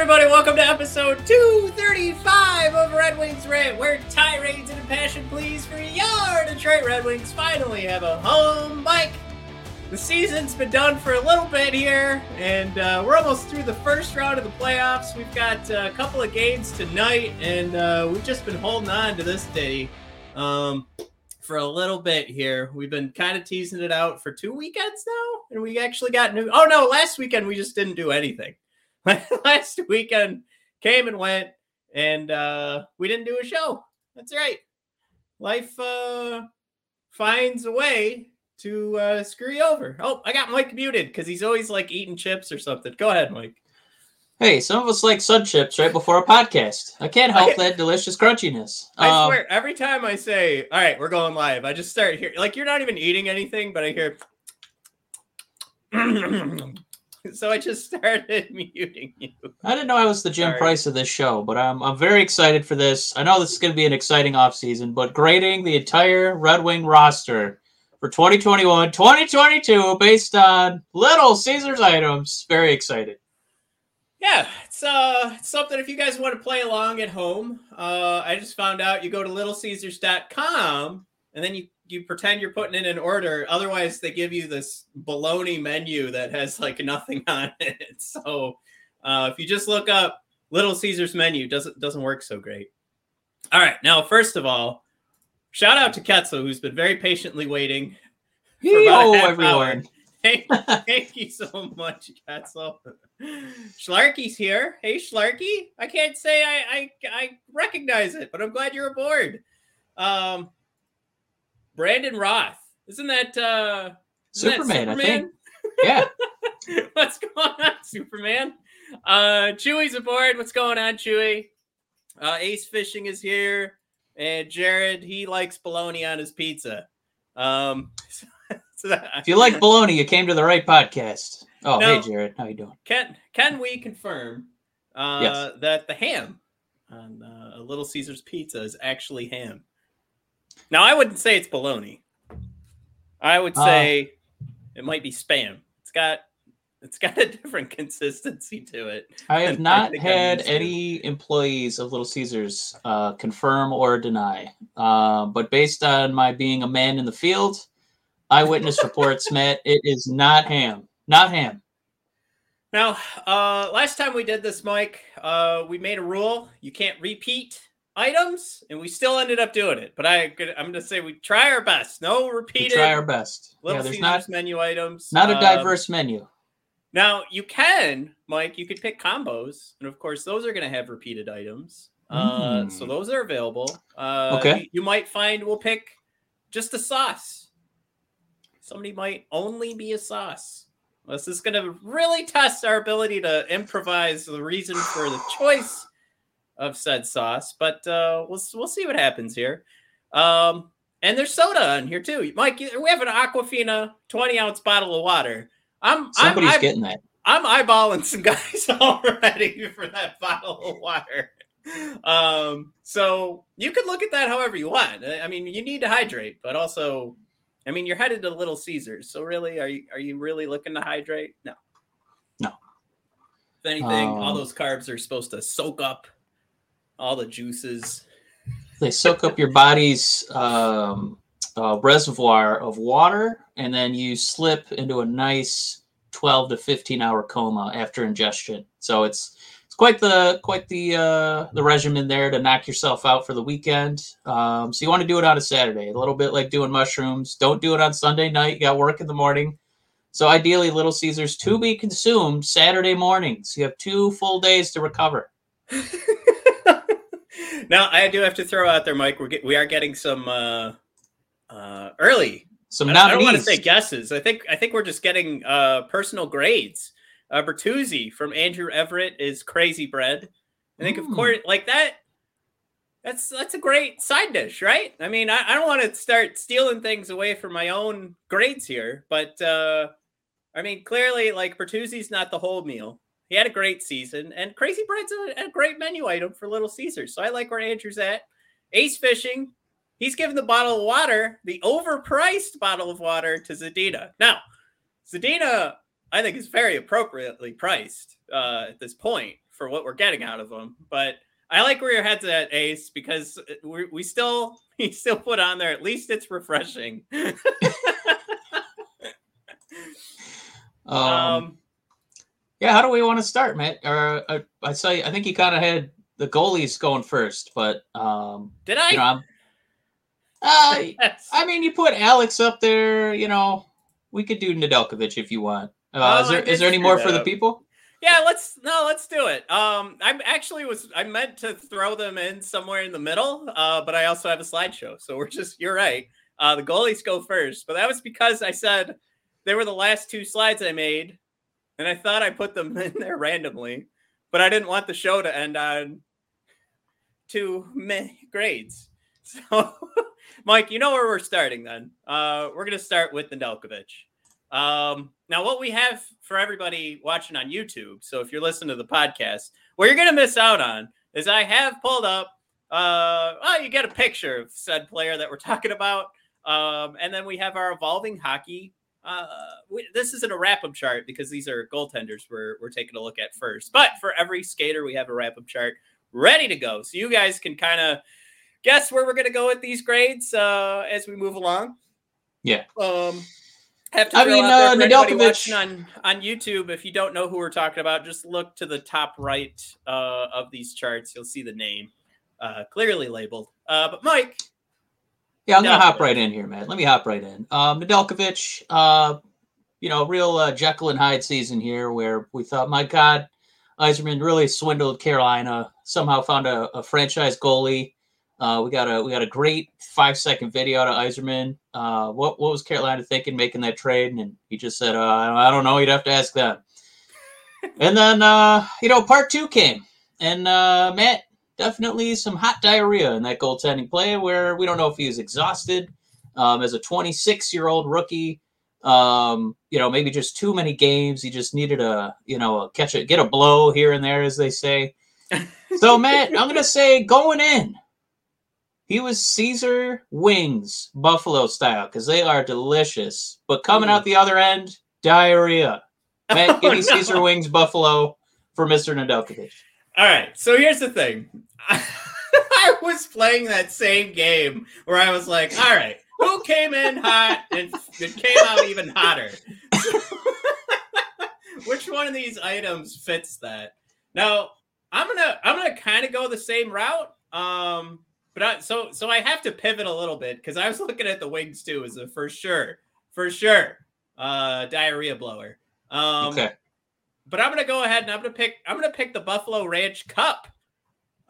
Everybody. Welcome to episode 235 of Red Wings Rant, where tirades and impassioned pleas for your Detroit Red Wings finally have a home bike. The season's been done for a little bit here, and uh, we're almost through the first round of the playoffs. We've got uh, a couple of games tonight, and uh, we've just been holding on to this day um, for a little bit here. We've been kind of teasing it out for two weekends now, and we actually got new. Oh no, last weekend we just didn't do anything. last weekend came and went and uh we didn't do a show. That's right. Life uh finds a way to uh screw you over. Oh i got mike muted because he's always like eating chips or something. Go ahead mike. Hey, some of us like sun chips right before a podcast. I can't help that delicious crunchiness. i Um, swear every time i say all right we're going live i just start here like you're not even eating anything but i hear so i just started muting you I didn't know I was the Jim Sorry. Price of this show, but I'm I'm very excited for this. I know this is going to be an exciting offseason, but grading the entire Red Wing roster for 2021, 2022 based on Little Caesars items. Very excited. Yeah, it's uh it's something if you guys want to play along at home. Uh I just found out you go to littlecaesars.com and then you you pretend you're putting in an order. Otherwise they give you this baloney menu that has like nothing on it. So uh if you just look up Little Caesars menu doesn't doesn't work so great. All right, now first of all, shout out to Ketzel who's been very patiently waiting. for about Yo, half hour. everyone. Thank, thank you so much, Ketzel. Schlarky's here. Hey, Schlarky. I can't say I, I I recognize it, but I'm glad you're aboard. Um, Brandon Roth. Isn't that uh isn't that Superman, I think. Yeah. What's going on, Superman? Uh, Chewy's aboard. What's going on, Chewy? Uh, Ace Fishing is here, and Jared he likes bologna on his pizza. Um, so that, If you like bologna, you came to the right podcast. Oh, No. hey, Jared. How you doing? can can we confirm uh, Yes. that the ham on uh, a Little Caesars pizza is actually ham? Now, I wouldn't say it's bologna. I would Uh, say it might be spam. It's got it's got a different consistency to it. I have not I'm had any employees of Little Caesars uh, confirm or deny. Uh, but based on my being a man in the field, eyewitness reports, Matt, it is not ham. Not ham. Now, uh, last time we did this, Mike, uh, we made a rule: you can't repeat items, and we still ended up doing it. But I, I'm going to say we try our best. No We repeated. try our best. Little yeah, there's not menu items. not a Um, diverse menu. Now you can, Mike. You could pick combos, and of course, those are going to have repeated items. Uh, so Mm. those are available. Uh, Okay. You, you might find we'll pick just a sauce. Somebody might only be a sauce. This is going to really test our ability to improvise the reason for the choice of said sauce. But uh, we'll we'll see what happens here. Um, and there's soda on here too, Mike. We have an Aquafina 20 ounce bottle of water. I'm Somebody's I'm, getting that. I'm eyeballing some guys already for that bottle of water. Um, so you can look at that however you want. I mean, you need to hydrate, but also, I mean, you're headed to Little Caesars, so really, are you are you really looking to hydrate? No, No. If anything, all Um, those carbs are supposed to soak up all the juices. They soak up your body's um, uh, reservoir of water, and then you slip into a nice 12 to 15 hour coma after ingestion. So it's it's quite the quite the uh, the regimen there to knock yourself out for the weekend. Um, so you want to do it on a Saturday, a little bit like doing mushrooms. Don't do it on Sunday night. You got work in the morning. So ideally, Little Caesars to be consumed Saturday mornings. You have two full days to recover. now I do have to throw out there, Mike. We're get, we are getting some uh, uh, early. Some I, I don't want to say guesses. I think I think we're just getting uh, personal grades. Uh, Bertuzzi from Andrew Everett is crazy bread. I think, of Mm. course, like that. That's that's a great side dish, right? I mean, I, I don't want to start stealing things away from my own grades here, but uh, I mean, clearly, like Bertuzzi's not the whole meal. He had a great season, and Crazy Bread's a, a great menu item for Little Caesars. So I like where Andrew's at. Ace Fishing, he's given the bottle of water, the overpriced bottle of water, to Zadina. Now, Zadina, I think, is very appropriately priced uh, at this point for what we're getting out of him. But I like where your head's at, Ace, because we, we still he still put on there. At least it's refreshing. Um, um, yeah, how do we want to start, Matt? Or uh, I say I think you kind of had the goalies going first, but um, did I? you know, uh, Yes. I mean, you put Alex up there. You know, we could do Nedeljkovic if you want. Uh, Oh, is I there is there any more for the people? Yeah, let's no, let's do it. Um, I'm actually was I meant to throw them in somewhere in the middle, uh, but I also have a slideshow, so we're just you're right. Uh, the goalies go first, but that was because I said they were the last two slides I made, and I thought I put them in there randomly, but I didn't want the show to end on two meh grades. So, Mike, you know where we're starting then. Uh, we're gonna start with Nedeljkovic. Um, now, what we have for everybody watching on YouTube, so if you're listening to the podcast, what you're going to miss out on is I have pulled up, uh, oh, you get a picture of said player that we're talking about. Um, and then we have our evolving hockey. Uh, we, this isn't a wrap up chart because these are goaltenders we're, we're taking a look at first. But for every skater, we have a wrap up chart ready to go. So you guys can kind of guess where we're going to go with these grades uh, as we move along. Yeah. Um, have to I mean, out there uh, for anybody Nedeljkovic- watching on on YouTube. If you don't know who we're talking about, just look to the top right uh, of these charts. You'll see the name uh, clearly labeled. Uh, but Mike, Yeah, I'm gonna hop right in here, Matt. Let me hop right in. Um, Nedeljkovic, uh, you know, real uh, Jekyll and Hyde season here, where we thought, my God, Yzerman really swindled Carolina. Somehow found a, a franchise goalie. Uh, we got a we got a great five second video to Yzerman. Uh, what what was Carolina thinking making that trade? And he just said, uh, I don't know. You'd have to ask them. and then uh, you know, part two came, and uh, Matt definitely some hot diarrhea in that goaltending play where we don't know if he was exhausted um, as a 26 year old rookie. Um, you know, maybe just too many games. He just needed a, you know, a catch a get a blow here and there, as they say. So, Matt, I'm gonna say going in, he was Caesar wings Buffalo style because they are delicious. But coming out the other end, diarrhea. Matt, Oh, give me no. Caesar wings Buffalo for Mr. Nedeljkovic. all right. So here's the thing. I was playing that same game where I was like, all right, who came in hot and it came out even hotter? Which one of these items fits that? Now, I'm gonna I'm gonna kind of go the same route. Um, but I, so so I have to pivot a little bit because I was looking at the wings too as a for sure, for sure, uh, diarrhea blower. Um, Okay. but I'm gonna go ahead and I'm gonna pick I'm gonna pick the Buffalo Ranch Cup.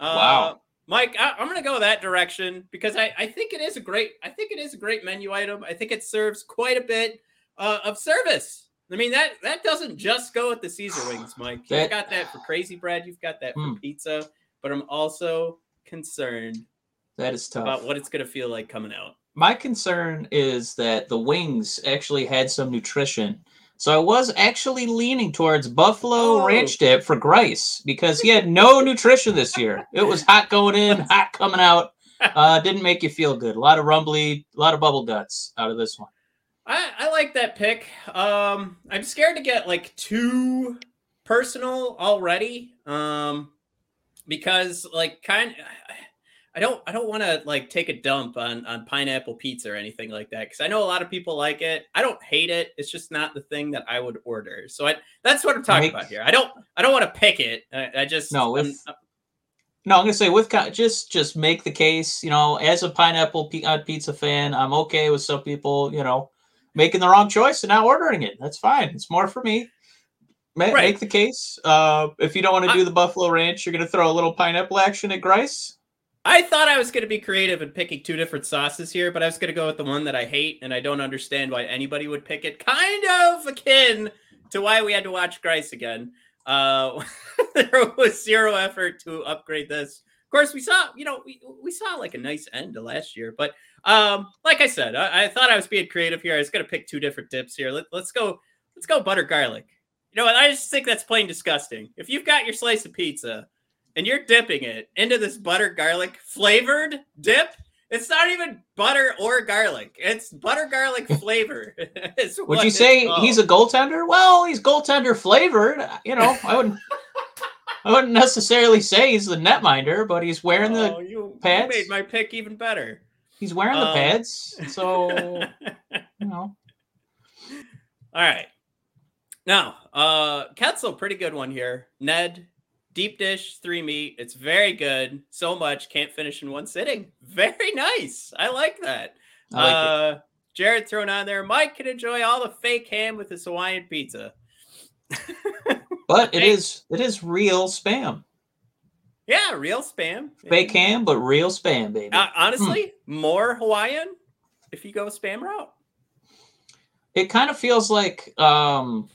Uh, Wow. Mike, I, I'm gonna go that direction because I, I think it is a great I think it is a great menu item. I think it serves quite a bit uh, of service. I mean that that doesn't just go with the Caesar wings, Mike. You've got that for crazy bread. You've got that for Hmm. pizza. But I'm also concerned That is tough. about what it's gonna feel like coming out. My concern is that the wings actually had some nutrition. So I was actually leaning towards Buffalo Oh. Ranch Dip for Greiss because he had no nutrition this year. It was hot going in, hot coming out. Uh, didn't make you feel good. A lot of rumbly, a lot of bubble guts out of this one. I, I like that pick. Um, I'm scared to get like too personal already. Um, because like kind, I don't I don't want to like take a dump on on pineapple pizza or anything like that because I know a lot of people like it. I don't hate it. It's just not the thing that I would order. So I that's what I'm talking Make- about here. I don't I don't want to pick it. I, I just No, I'm- if- No, I'm gonna say with just just make the case. You know, as a pineapple pizza fan, I'm okay with some people. You know, making the wrong choice and not ordering it. That's fine. It's more for me. Ma- Right. Make the case. Uh, if you don't want to do the buffalo ranch, you're gonna throw a little pineapple action at Greiss. I thought I was going to be creative and picking two different sauces here, but I was going to go with the one that I hate, and I don't understand why anybody would pick it. Kind of akin to why we had to watch Greiss again. Uh, there was zero effort to upgrade this. Of course, we saw, you know, we, we saw like a nice end to last year, but um, like I said, I, I thought I was being creative here. I was going to pick two different dips here. Let, let's go. Let's go butter garlic. You know what? I just think that's plain disgusting. If you've got your slice of pizza and you're dipping it into this butter garlic flavored dip, it's not even butter or garlic. It's butter garlic flavor. Would you say he's a goaltender? Well, he's goaltender flavored. You know, I wouldn't. I wouldn't necessarily say he's the netminder, but he's wearing the Oh, you, you pads? made my pick even better. he's wearing the Um, pads. So you know, All right. Now, uh Ketzel, pretty good one here. Ned, deep dish, three meat. It's very good. So much, can't finish in one sitting. Very nice. I like that. I like it. uh Jared thrown on there. Mike can enjoy all the fake ham with his Hawaiian pizza. But it is it is real spam. Yeah, real spam. Fake ham, but real spam, baby. Uh, honestly, more Hawaiian if you go spam route. it kind of feels like um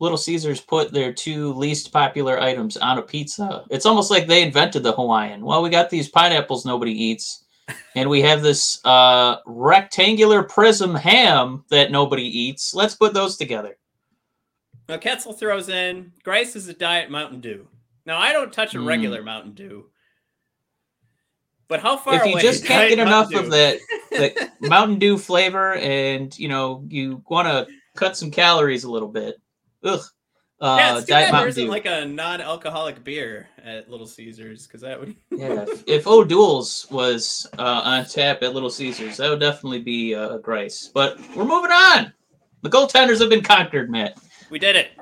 Little Caesars put their two least popular items on a pizza. It's almost like they invented the Hawaiian. Well, we got these pineapples nobody eats, and we have this uh, rectangular prism ham that nobody eats. Let's put those together. Now Ketzel throws in Greiss is a diet Mountain Dew. Now I don't touch a Mm. regular Mountain Dew. But how far if you away just can't get enough Mountain of Dew? that, Mountain Dew flavor, and you know you want to cut some calories a little bit, ugh. Uh, yeah, it's too Diet bad there isn't like a non-alcoholic beer at Little Caesars because that would. Yeah, if, O'Doul's was uh, on tap at Little Caesars, that would definitely be uh, a grace. But we're moving on. The goaltenders have been conquered, Matt. we did it.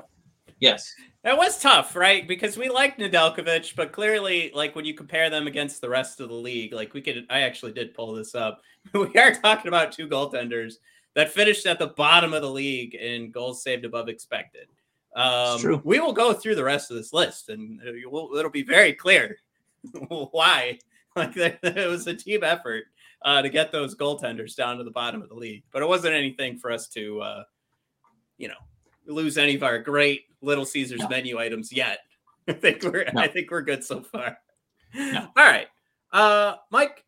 Yes. That was tough, right? Because we liked Nedeljkovic, but clearly, like when you compare them against the rest of the league, like we could, I actually did pull this up. We are talking about two goaltenders that finished at the bottom of the league in goals saved above expected. Um, true. We will go through the rest of this list, and it will, it'll be very clear why. Like that- it was a team effort uh, to get those goaltenders down to the bottom of the league, but it wasn't anything for us to, uh, you know, lose any of our great Little Caesars No. menu items yet. I think we're No. I think we're good so far. No. All right. Uh Mike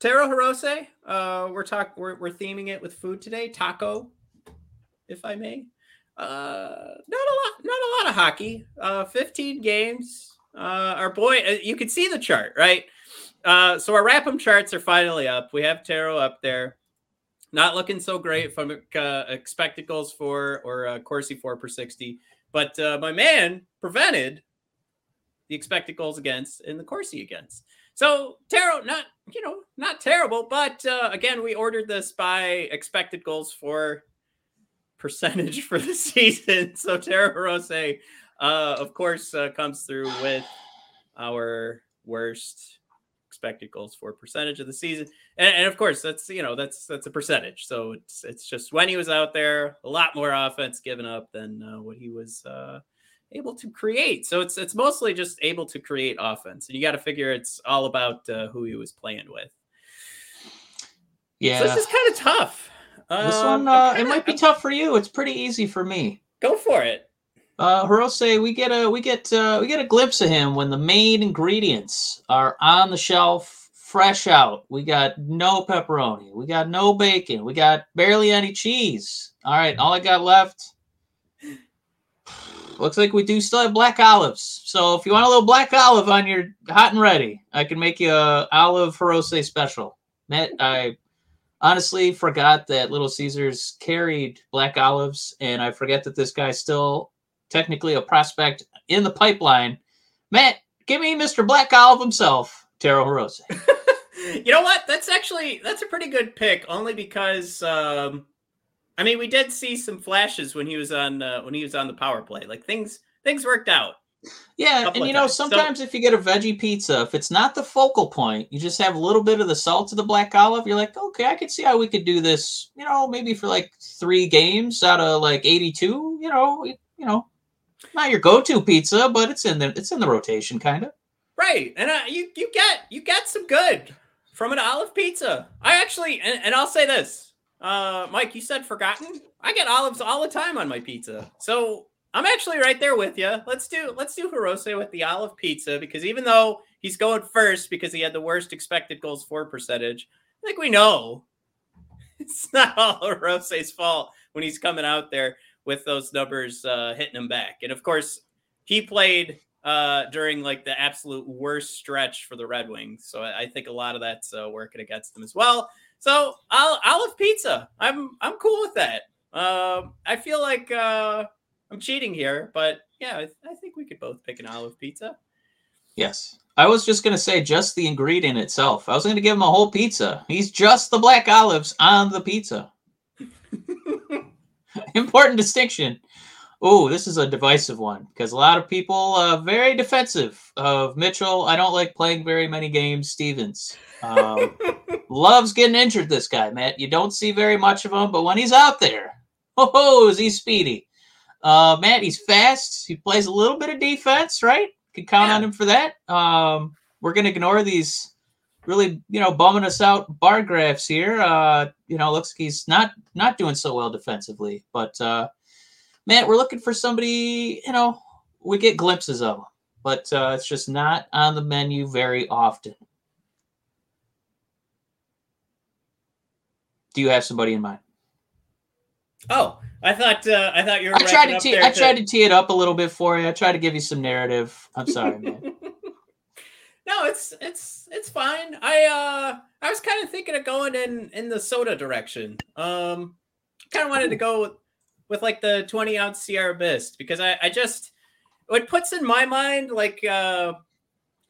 Taro Hirose, uh we're talk we're we're theming it with food today, taco, if I may. Uh not a lot not a lot of hockey. Uh 15 games. Uh our boy uh, you can see the chart, right? Uh so our wrap 'em charts are finally up. We have Taro up there. Not looking so great from uh, goals for or uh, Corsi for per 60. But uh, my man prevented the goals against and the Corsi against. So Taro, not you know, not terrible, but uh, again, we ordered this by expected goals for percentage for the season. So Taro Rose, uh, of course, uh, comes through with our worst expected goals for percentage of the season, and, and of course, that's you know that's that's a percentage. So it's it's just when he was out there, a lot more offense given up than uh, what he was. Able to create. So it's it's mostly just able to create offense, and you got to figure it's all about uh, who he was playing with. Yeah. So this is kind of tough. This Um, one, uh, it kinda- might be tough for you. It's pretty easy for me. Go for it. Uh, Hirose, we get a we get uh, we get a glimpse of him when the main ingredients are on the shelf, fresh out. We got no pepperoni, we got no bacon, we got barely any cheese. All right, all I got left. Looks like we do still have black olives. So if you want a little black olive on your hot and ready, I can make you a olive Hirose special. Matt, I honestly forgot that Little Caesars carried black olives, and I forget that this guy's still technically a prospect in the pipeline. Matt, give me Mr. Black Olive himself. Taro Hirose. you know what? That's actually that's a pretty good pick, only because um, I mean we did see some flashes when he was on uh, when he was on the power play. Like things things worked out. Yeah, and you know, times. So- sometimes if you get a veggie pizza, if it's not the focal point, you just have a little bit of the salt of the black olive. You're like, okay, I could see how we could do this. You know, maybe for like three games out of like 82. You know, you you know, not your go-to pizza, but it's in the it's in the rotation, kind of. Right, and uh, you you get you get some good from an olive pizza. I actually, and, and I'll say this, uh, Mike, you said forgotten. I get olives all the time on my pizza, so I'm actually right there with you. Let's do let's do Hirose with the olive pizza because even though he's going first because he had the worst expected goals for percentage, I think we know it's not all Hirose's fault when he's coming out there with those numbers uh, hitting him back. And of course, he played uh, during like the absolute worst stretch for the Red Wings. So I, I think a lot of that's uh, working against them as well. So I'll olive pizza. I'm I'm cool with that. Um, I feel like uh, I'm cheating here, but yeah, I, I think we could both pick an olive pizza. Yes. I was just gonna say just the ingredient itself. I was gonna give him a whole pizza. He's just the black olives on the pizza. Important distinction. Oh, this is a divisive one because a lot of people are very defensive of Mitchell. I don't like playing very many games. Stephens um, loves getting injured. This guy, Matt. You don't see very much of him, but when he's out there, oh, is he speedy? Uh, Matt, he's fast. He plays a little bit of defense, right? Can count on him for that. Um, we're gonna ignore these really, you know, bumming us out bar graphs here. Uh, you know, looks like he's not not doing so well defensively. But uh, Matt, we're looking for somebody. You know, we get glimpses of him, but uh, it's just not on the menu very often. Do you have somebody in mind? Oh, I thought uh, I thought you were. I tried to tee, I tried to tee it up a little bit for you. I tried to give you some narrative. I'm sorry, man. no, it's it's it's fine. I uh I was kind of thinking of going in in the soda direction. Um, kind of wanted to go with, with like the 20 ounce Sierra Mist because I I just what puts in my mind like uh.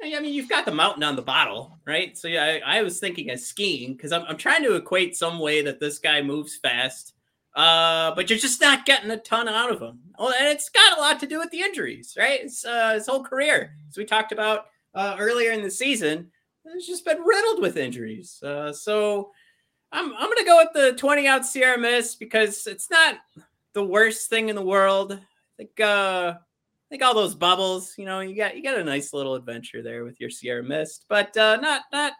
I mean, you've got the mountain on the bottle, right? So yeah, I, I was thinking of skiing because I'm, I'm trying to equate some way that this guy moves fast, uh, but you're just not getting a ton out of him. Oh, and it's got a lot to do with the injuries, right? It's uh, his whole career, as we talked about uh, earlier in the season, it's just been riddled with injuries. Uh, so I'm I'm gonna go with the 20 out Sierra Mist because it's not the worst thing in the world. I think uh, Think all those bubbles, you know, you got you got a nice little adventure there with your Sierra Mist, but uh, not not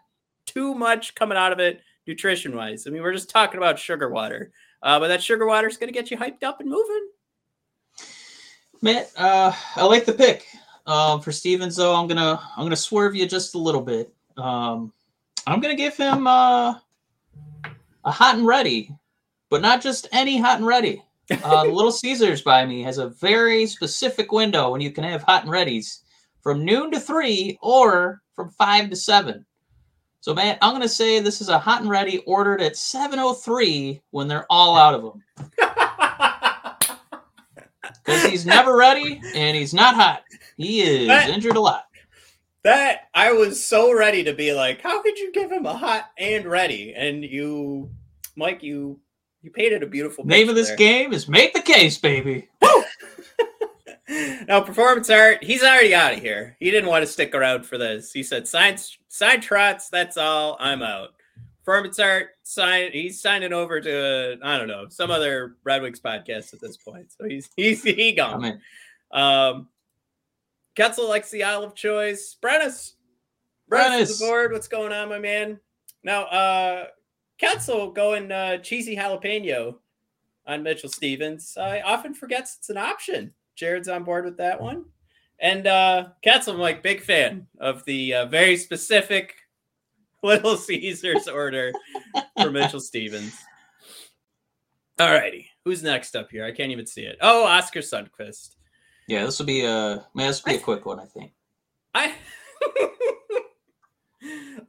too much coming out of it nutrition wise. I mean, we're just talking about sugar water, uh, but that sugar water is going to get you hyped up and moving. Matt, uh, I like the pick. Um, for Stephens, though, I'm gonna I'm gonna swerve you just a little bit. Um, I'm gonna give him uh, a hot and ready, but not just any hot and ready. Uh, Little Caesars by me has a very specific window when you can have hot and readies from noon to three or from five to seven. So, Matt, I'm gonna say this is a hot and ready ordered at 7:03 when they're all out of them because he's never ready and he's not hot. He is That- injured a lot. That I was so ready to be like, how could you give him a hot and ready? And you, Mike, you you painted a beautiful Name of this there. game is Make the Case, baby. now, performance art, he's already out of here. He didn't want to stick around for this. He said, sign, sign trots, that's all. I'm out. Performance art, sign. He's signing over to, I don't know, some other Red Wings podcast at this point. So he's he's he I gone. mean, Um, Ketzel likes the olive choice. Brennis, Brennis. the board. What's going on, my man? Now, uh, Ketzel going uh, cheesy jalapeno on Mitchell Stephens. I often forgets it's an option. Jared's on board with that one. And uh, Ketzel, I'm like big fan of the uh, very specific Little Caesars order for Mitchell Stephens. All righty, who's next up here? I can't even see it. Oh, Oskar Sundqvist. yeah, this will be a man. This will be a quick one, I think. I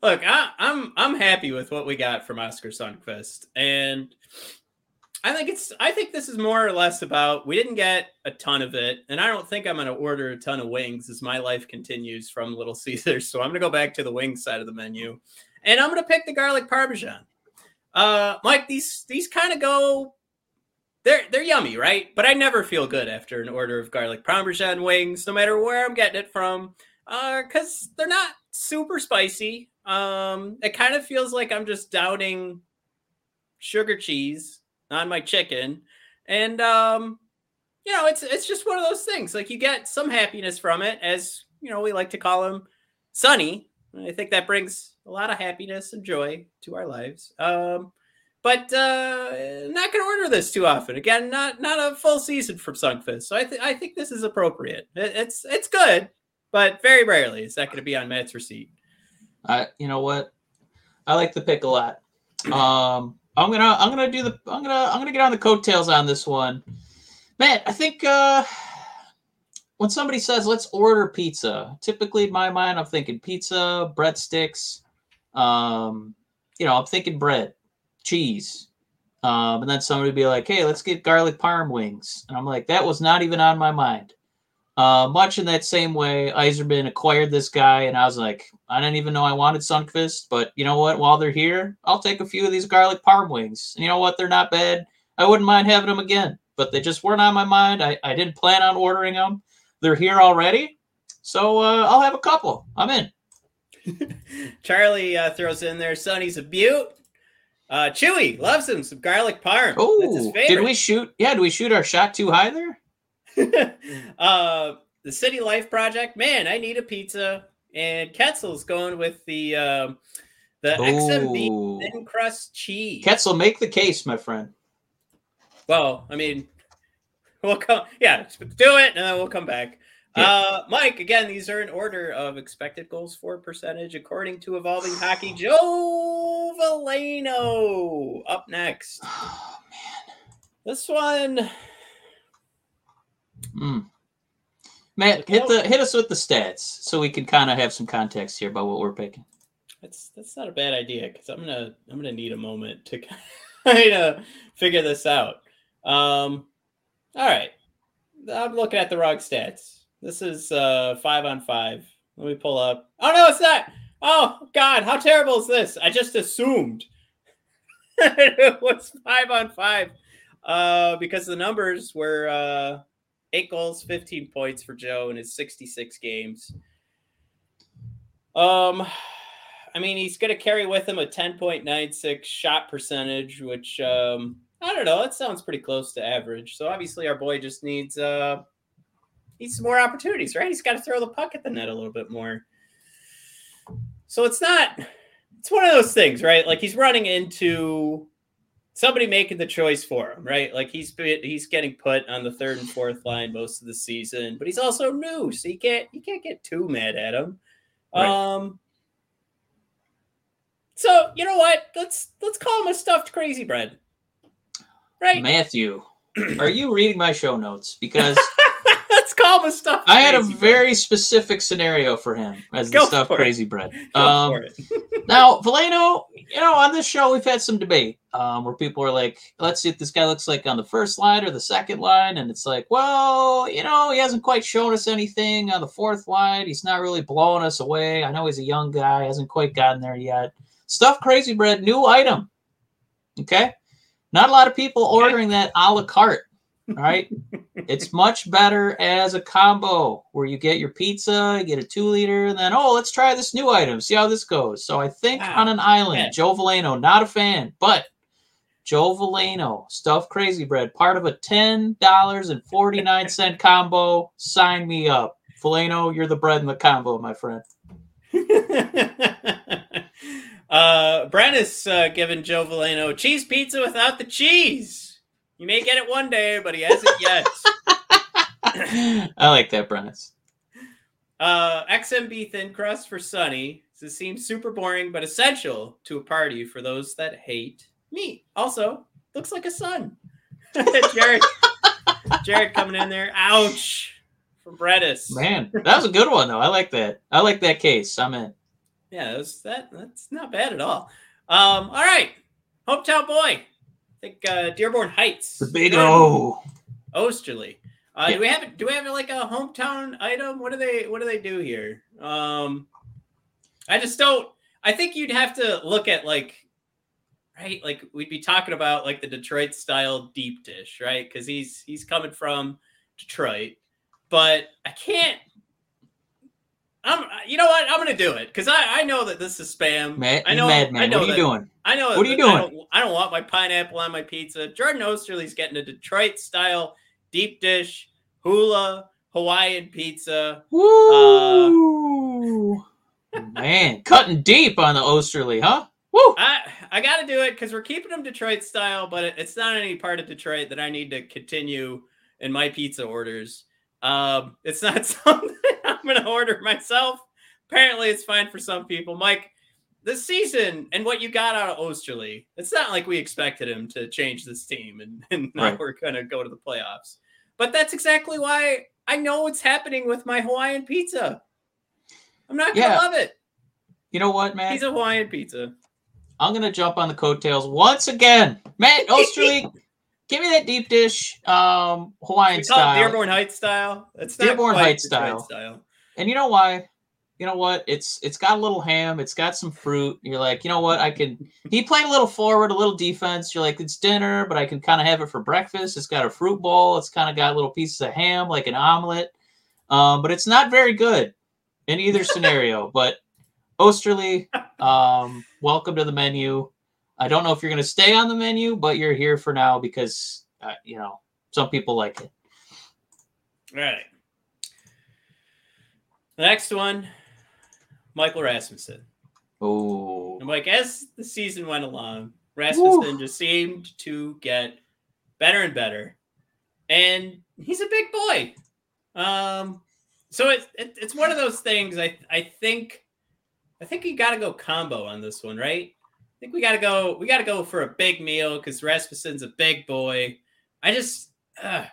look. I, I'm I'm happy with what we got from Oskar Sundqvist, and I think it's I think this is more or less about we didn't get a ton of it, and I don't think I'm gonna order a ton of wings as my life continues from Little Caesars. So I'm gonna go back to the wings side of the menu. And I'm gonna pick the garlic parmesan. Uh Mike, these these kind of go they're they're yummy, right? But I never feel good after an order of garlic parmesan wings, no matter where I'm getting it from. Uh, because they're not super spicy. Um, it kind of feels like I'm just doubting sugar cheese on my chicken. And um, you know, it's it's just one of those things. Like you get some happiness from it, as you know, we like to call him Sunny. I think that brings a lot of happiness and joy to our lives. Um, but uh, not going to order this too often. Again, not not a full season from Sundqvist, so I think I think this is appropriate. It, it's it's good, but very rarely is that going to be on Matt's receipt. I, you know what? I like the pick a lot. Um, I'm gonna I'm gonna do the I'm gonna I'm gonna get on the coattails on this one. Man, I think uh when somebody says let's order pizza, typically in my mind I'm thinking pizza, breadsticks, um, you know, I'm thinking bread, cheese. Um, and then somebody would be like, hey, let's get garlic parm wings. And I'm like, that was not even on my mind. Uh, much in that same way, Yzerman acquired this guy, and I was like, I didn't even know I wanted Sundqvist, but you know what? While they're here, I'll take a few of these garlic parm wings. And you know what? They're not bad. I wouldn't mind having them again, but they just weren't on my mind. I, I didn't plan on ordering them. They're here already, so uh, I'll have a couple. I'm in. Charlie uh, throws in there, Sonny's a beaut. Uh, Chewy loves him some garlic parm. Oh, did we shoot? Yeah, did we shoot our shot too high there? uh, the City Life Project. Man, I need a pizza. And Ketzel's going with the um, the Ooh. XMB thin crust cheese. Ketzel, make the case, my friend. Well, I mean, we'll come. Yeah, do it, and then we'll come back. Yeah. Uh, Mike, again, these are in order of expected goals for percentage according to Evolving Hockey. Joe Veleno up next. Oh man. This one, Mm. Matt, hit the hit us with the stats so we can kind of have some context here about what we're picking. that's that's not a bad idea because I'm gonna I'm gonna need a moment to kind of figure this out. Um, all right, I'm looking at the wrong stats. This is uh five on five. Let me pull up. Oh no, it's not. Oh God, how terrible is this? I just assumed it was five on five uh, because the numbers were uh, eight goals, 15 points for Joe in his 66 games. Um, I mean, he's going to carry with him a 10.96 shot percentage, which um, I don't know. That sounds pretty close to average. So obviously, our boy just needs uh, needs some more opportunities, right? He's got to throw the puck at the net a little bit more. So it's not. It's one of those things, right? Like he's running into somebody making the choice for him, right? Like he's he's getting put on the third and fourth line most of the season, but he's also new, so you can't you can't get too mad at him. Right. Um. So you know what? Let's let's call him a stuffed crazy bread, right? Matthew, are you reading my show notes? Because let's call him a. I had a bread. very specific scenario for him as the Go for it. crazy bread. Um, now, Veleno, you know, on this show, we've had some debate um, where people are like, let's see what this guy looks like on the first line or the second line. And it's like, well, you know, he hasn't quite shown us anything on the fourth line. He's not really blowing us away. I know he's a young guy, hasn't quite gotten there yet. Stuff crazy bread, new item. Okay. Not a lot of people ordering that a la carte. All right. it's much better as a combo where you get your pizza, you get a two liter, and then, oh, let's try this new item, see how this goes. So I think Wow. on an island, Yeah. Joe Veleno, not a fan, but Joe Veleno, stuffed crazy bread, part of a $10.49 combo. Sign me up. Veleno, you're the bread in the combo, my friend. uh, Brent is uh, giving Joe Veleno cheese pizza without the cheese. You may get it one day, but he hasn't yet. I like that, Brennis. uh, XMB thin crust for Sunny. This seems super boring, but essential to a party for those that hate meat. Also, looks like a sun. Jared, Jared coming in there. Ouch. From Bredis. Man, that was a good one, though. I like that. I like that case. I'm in. Yeah, that's that. That's not bad at all. Um, all right, hometown boy. Think uh, Dearborn Heights. The big O. Oesterle. Uh, Yeah. Do we have do we have like a hometown item? What do they what do they do here? Um, I just don't. I think you'd have to look at like, right? Like we'd be talking about like the Detroit style deep dish, right? Because he's he's coming from Detroit, but I can't. I'm. You know what? I'm gonna do it because I I know that this is spam. Matt, I know. madman. I know What are you that- doing? I know. What are you that I doing? don't, I don't want my pineapple on my pizza. Jordan Oesterle's getting a Detroit style deep dish hula Hawaiian pizza. Woo! Uh, Man, cutting deep on the Oesterle, huh? Woo! I I got to do it because we're keeping them Detroit style, but it, it's not any part of Detroit that I need to continue in my pizza orders. Um, it's not something I'm going to order myself. Apparently, it's fine for some people. Mike, this season and what you got out of Oesterle, it's not like we expected him to change this team and, and now Right. we're going to go to the playoffs. But that's exactly why I know what's happening with my Hawaiian pizza. I'm not going to Yeah. love it. You know what, Matt? He's a Hawaiian pizza. I'm gonna jump on the coattails once again. Matt Oesterle, give me that deep dish, um, Hawaiian We call it style. Dearborn Heights style. It's not Dearborn Heights Detroit style. And you know why? You know what? It's it's got a little ham. It's got some fruit. You're like, you know what? I can. He played a little forward, a little defense. You're like, it's dinner, but I can kind of have it for breakfast. It's got a fruit bowl. It's kind of got little pieces of ham, like an omelet. Um, but it's not very good in either scenario. But Oesterle, um, welcome to the menu. I don't know if you're going to stay on the menu, but you're here for now because uh, you know some people like it. All right. The next one, Michael Rasmussen. Oh, And like as the season went along, Rasmussen just seemed to get better and better, and he's a big boy. Um, so it's it, it's one of those things. I I think I think you got to go combo on this one, right? I think we got to go. We got to go for a big meal because Rasmussen's a big boy. I just uh,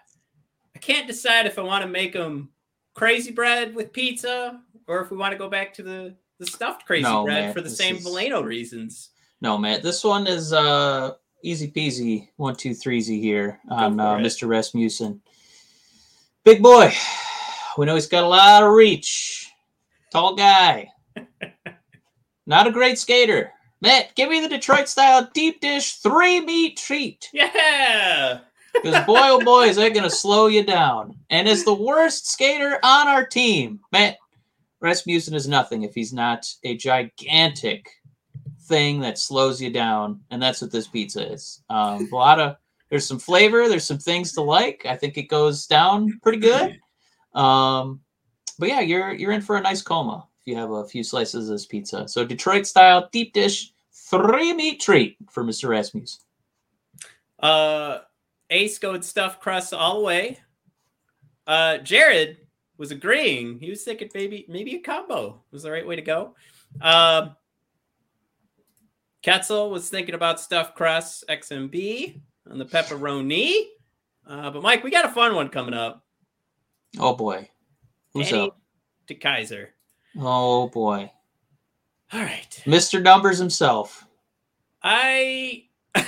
I can't decide if I want to make him crazy bread with pizza or if we want to go back to the the stuffed crazy No, bread man, for the same is- Veleno reasons. No, Matt. This one is uh easy peasy. One, two, threesy here on uh. Mr. Rasmussen. Big boy. We know he's got a lot of reach. Tall guy. Not a great skater. Matt, give me the Detroit style deep dish three meat treat. Yeah. Because boy, oh boy, is that going to slow you down. And as the worst skater on our team, Matt Rasmussen is nothing if he's not a gigantic thing that slows you down. And that's what this pizza is. Um, a lot of, there's some flavor, there's some things to like. I think it goes down pretty good. Um, but yeah, you're you're in for a nice coma you have a few slices of this pizza. So Detroit style deep dish three meat treat for Mr. Rasmussen. Uh, Ace going stuffed crust all the way. Uh, Jared was agreeing. He was thinking maybe maybe a combo was the right way to go. Um, Ketzel was thinking about stuffed crust XMB on the pepperoni. Uh, but Mike, we got a fun one coming up. Oh boy. Who's Danny up? to Kaiser. Oh boy. All right. Mr. Numbers himself. I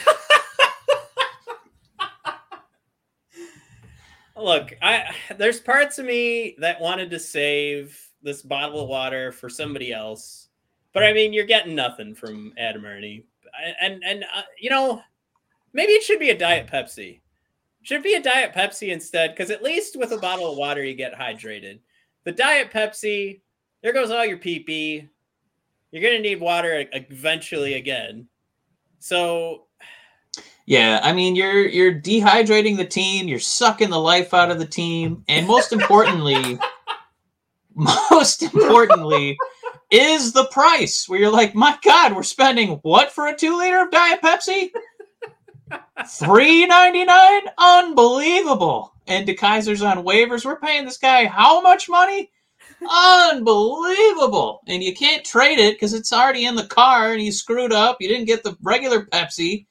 look. I there's parts of me that wanted to save this bottle of water for somebody else, but I mean, you're getting nothing from Adam Erne, and and uh, you know, maybe it should be a Diet Pepsi. Should be a Diet Pepsi instead, because at least with a bottle of water you get hydrated. The Diet Pepsi, there goes all your pee pee. You're gonna need water eventually again. So Yeah, I mean you're you're dehydrating the team, you're sucking the life out of the team, and most importantly, most importantly, is the price where you're like, my God, we're spending what for a two liter of Diet Pepsi? Three ninety nine, unbelievable. And DeKeyser's on waivers. We're paying this guy how much money? Unbelievable. And you can't trade it because it's already in the car and you screwed up. You didn't get the regular Pepsi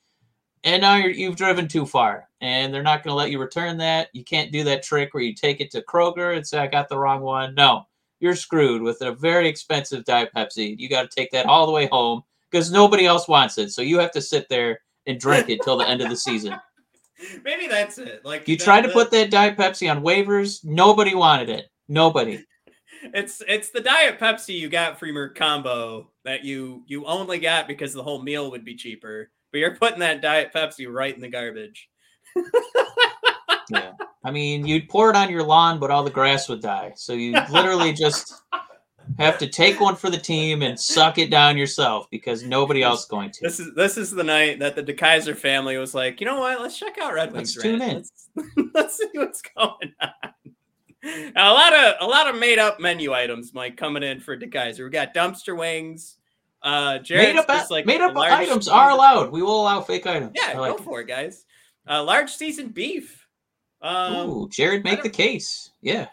and now you're, you've driven too far and they're not going to let you return that you can't do that trick where you take it to kroger and say i got the wrong one no you're screwed with a very expensive diet pepsi you got to take that all the way home because nobody else wants it so you have to sit there and drink it till the end of the season. Maybe that's it. Like You the- tried to the- put that Diet Pepsi on waivers. Nobody wanted it. Nobody. It's it's the diet Pepsi you got for your combo that you you only got because the whole meal would be cheaper. But you're putting that diet Pepsi right in the garbage. Yeah. I mean, you'd pour it on your lawn, but all the grass would die. So you literally just have to take one for the team and suck it down yourself because nobody else is going to. This is this is the night that the DeKeyser family was like, you know what? Let's check out Red Wings. Let's tune in. Let's, let's see what's going on. A lot of a lot of made up menu items, Mike, coming in for the DeKeyser. We got dumpster wings. Uh, Jared's Made up, just like made up items seasoned- are allowed. We will allow fake items. Yeah, like go for it, guys. Uh, large seasoned beef. it. Um, Ooh, Jared, make the case. Yeah.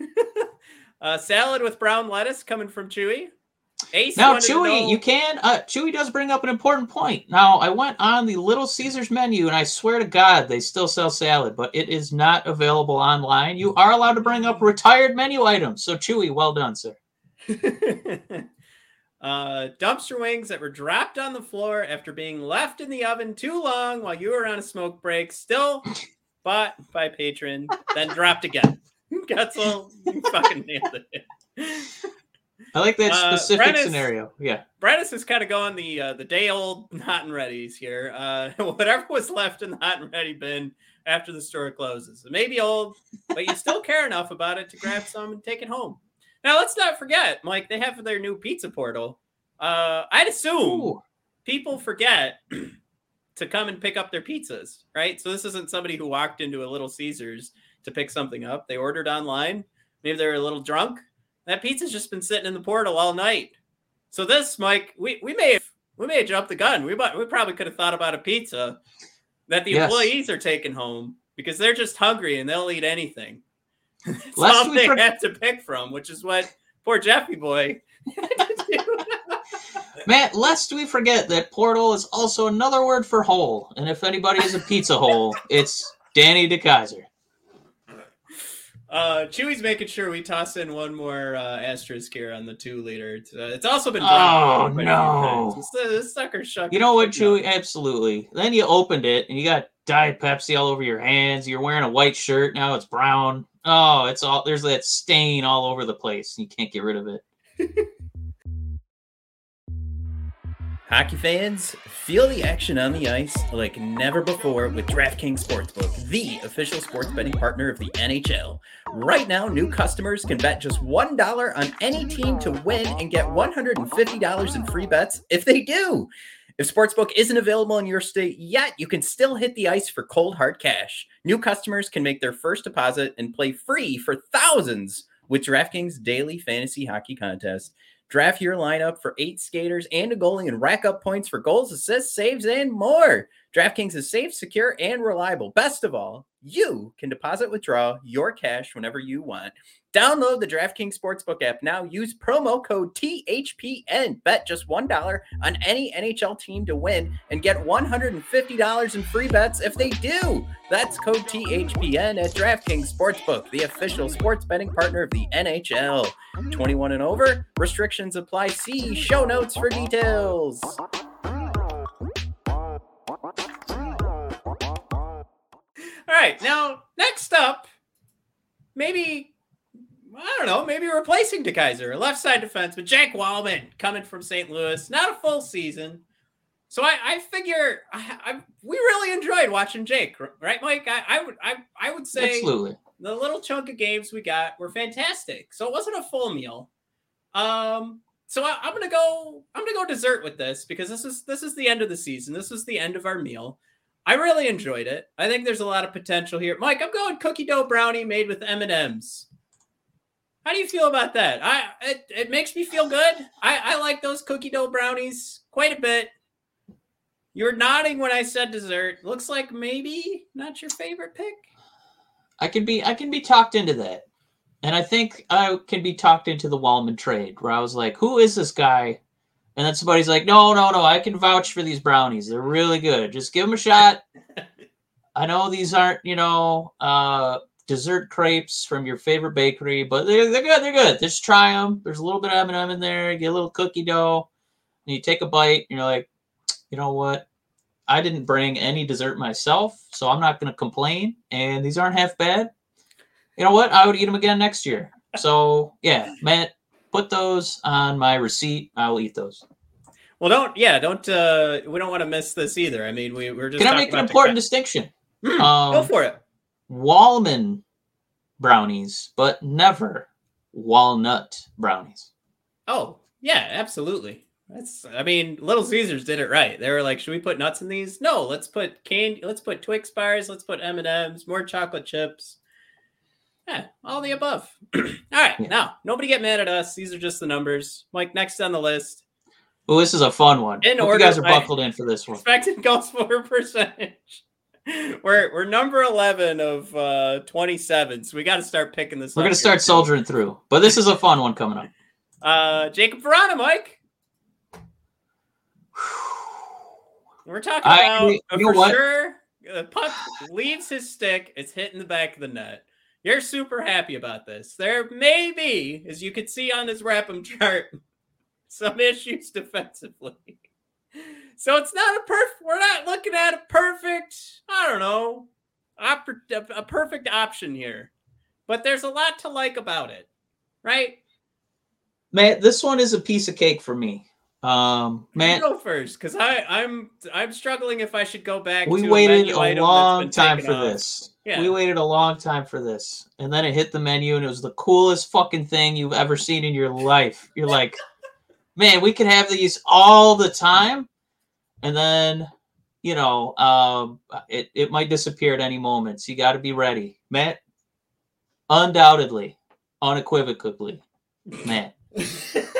uh, salad with brown lettuce coming from Chewy. Ace Now, Chewy, you can. Uh, Chewy does bring up an important point. Now, I went on the Little Caesars menu, and I swear to God, they still sell salad, but it is not available online. You are allowed to bring up retired menu items. So, Chewy, well done, sir. uh, dumpster wings that were dropped on the floor after being left in the oven too long while you were on a smoke break. Still bought by patron, then dropped again. Gutzel, you fucking nailed it. I like that Uh, specific scenario. Yeah. Brennis is kind of going the uh, the day old hot and ready's here. Uh, whatever was left in the hot and ready bin after the store closes. It may be old, but you still care enough about it to grab some and take it home. Now let's not forget, Mike. They have their new pizza portal. Uh, I'd assume Ooh. people forget to come and pick up their pizzas, right? So this isn't somebody who walked into a Little Caesars to pick something up. They ordered online. Maybe they're a little drunk. That pizza's just been sitting in the portal all night. So this, Mike, we, we may have we may have jumped the gun. We we probably could have thought about a pizza that the Yes. employees are taking home because they're just hungry and they'll eat anything. That's Lest all they have to pick from, which is what poor Jeffy boy. had to do. Matt, lest we forget that portal is also another word for hole. And if anybody is a pizza hole, it's Danny DeKeyser. Uh, Chewy's making sure we toss in one more uh, asterisk here on the two liter. It's, uh, also been. Oh, dropped quite a few no. times. This, sucker shuck. You know what, Chewy? Absolutely. Then you opened it and you got Diet Pepsi all over your hands. You're wearing a white shirt. Now it's brown. Oh, it's all there's that stain all over the place. You can't get rid of it. Hockey fans, feel the action on the ice like never before with DraftKings Sportsbook, the official sports betting partner of the NHL. Right now, new customers can bet just $1 on any team to win and get $150 in free bets if they do. If Sportsbook isn't available in your state yet, you can still hit the ice for cold hard cash. New customers can make their first deposit and play free for thousands with DraftKings Daily Fantasy Hockey Contest. Draft your lineup for eight skaters and a goalie and rack up points for goals, assists, saves, and more. DraftKings is safe, secure, and reliable. Best of all, you can deposit, withdraw your cash whenever you want. Download the DraftKings Sportsbook app now. Use promo code THPN. Bet just $1 on any NHL team to win and get $150 in free bets if they do. That's code THPN at DraftKings Sportsbook, the official sports betting partner of the NHL. 21 and over. Restrictions apply. See show notes for details. Right, now next up, maybe I don't know, maybe replacing DeKeyser, a left side defenseman, Jake Walman coming from St. Louis, not a full season. So I, I figure I, I we really enjoyed watching Jake, right, Mike? I, I would I, I would say Absolutely. the little chunk of games we got were fantastic. So it wasn't a full meal. Um, so I, I'm gonna go. I'm gonna go dessert with this because this is this is the end of the season. This is the end of our meal. I really enjoyed it. I think there's a lot of potential here. Mike, I'm going cookie dough brownie made with M and M's. How do you feel about that? I it, it makes me feel good. I, I like those cookie dough brownies quite a bit. You were nodding when I said dessert. Looks like maybe not your favorite pick. I can be I can be talked into that. And I think I can be talked into the Walman trade where I was like, who is this guy? And then somebody's like, no, no, no, I can vouch for these brownies. They're really good. Just give them a shot. I know these aren't, you know, uh, dessert crepes from your favorite bakery, but they're, they're good. They're good. Just try them. There's a little bit of M&M in there. Get a little cookie dough. And you take a bite. And you're like, you know what? I didn't bring any dessert myself, so I'm not going to complain. And these aren't half bad. You know what? I would eat them again next year. So yeah, Matt, put those on my receipt. I will eat those. Well, don't yeah, don't uh we don't want to miss this either. I mean, we we're just Can I make an important distinction? Hmm, Um, Go for it. Walman brownies, but never walnut brownies. Oh, yeah, absolutely. That's I mean, Little Caesars did it right. They were like, "Should we put nuts in these?" No, let's put candy, let's put Twix bars, let's put M&Ms, more chocolate chips. Yeah, all the above. all right, Yeah. now, nobody get mad at us. These are just the numbers. Mike, next on the list, Well, this is a fun one. In Hope order, you guys are I- buckled in for this one. expected goals for percentage. We're we're number 11 of uh 27. So we got to start picking this We're gonna start soldiering through, but this is a fun one coming up. Uh Jacob Vrana, Mike. We're talking about uh, know for what? sure. The puck leaves his stick. It's hitting the back of the net. You're super happy about this. There may be, as you can see on this RAPM chart, some issues defensively. So it's not a perfect. We're not looking at a perfect. I don't know, oppor- a a perfect option here, but there's a lot to like about it, right? Matt, this one is a piece of cake for me. Um, You go first, because I I'm I'm struggling if I should go back. we to waited a item long time for off. this. Yeah. We waited a long time for this. And then it hit the menu and it was the coolest fucking thing you've ever seen in your life. You're like, man, we could have these all the time. And then, you know, um, it, it might disappear at any moment. So you got to be ready. Matt, undoubtedly, unequivocally, Matt.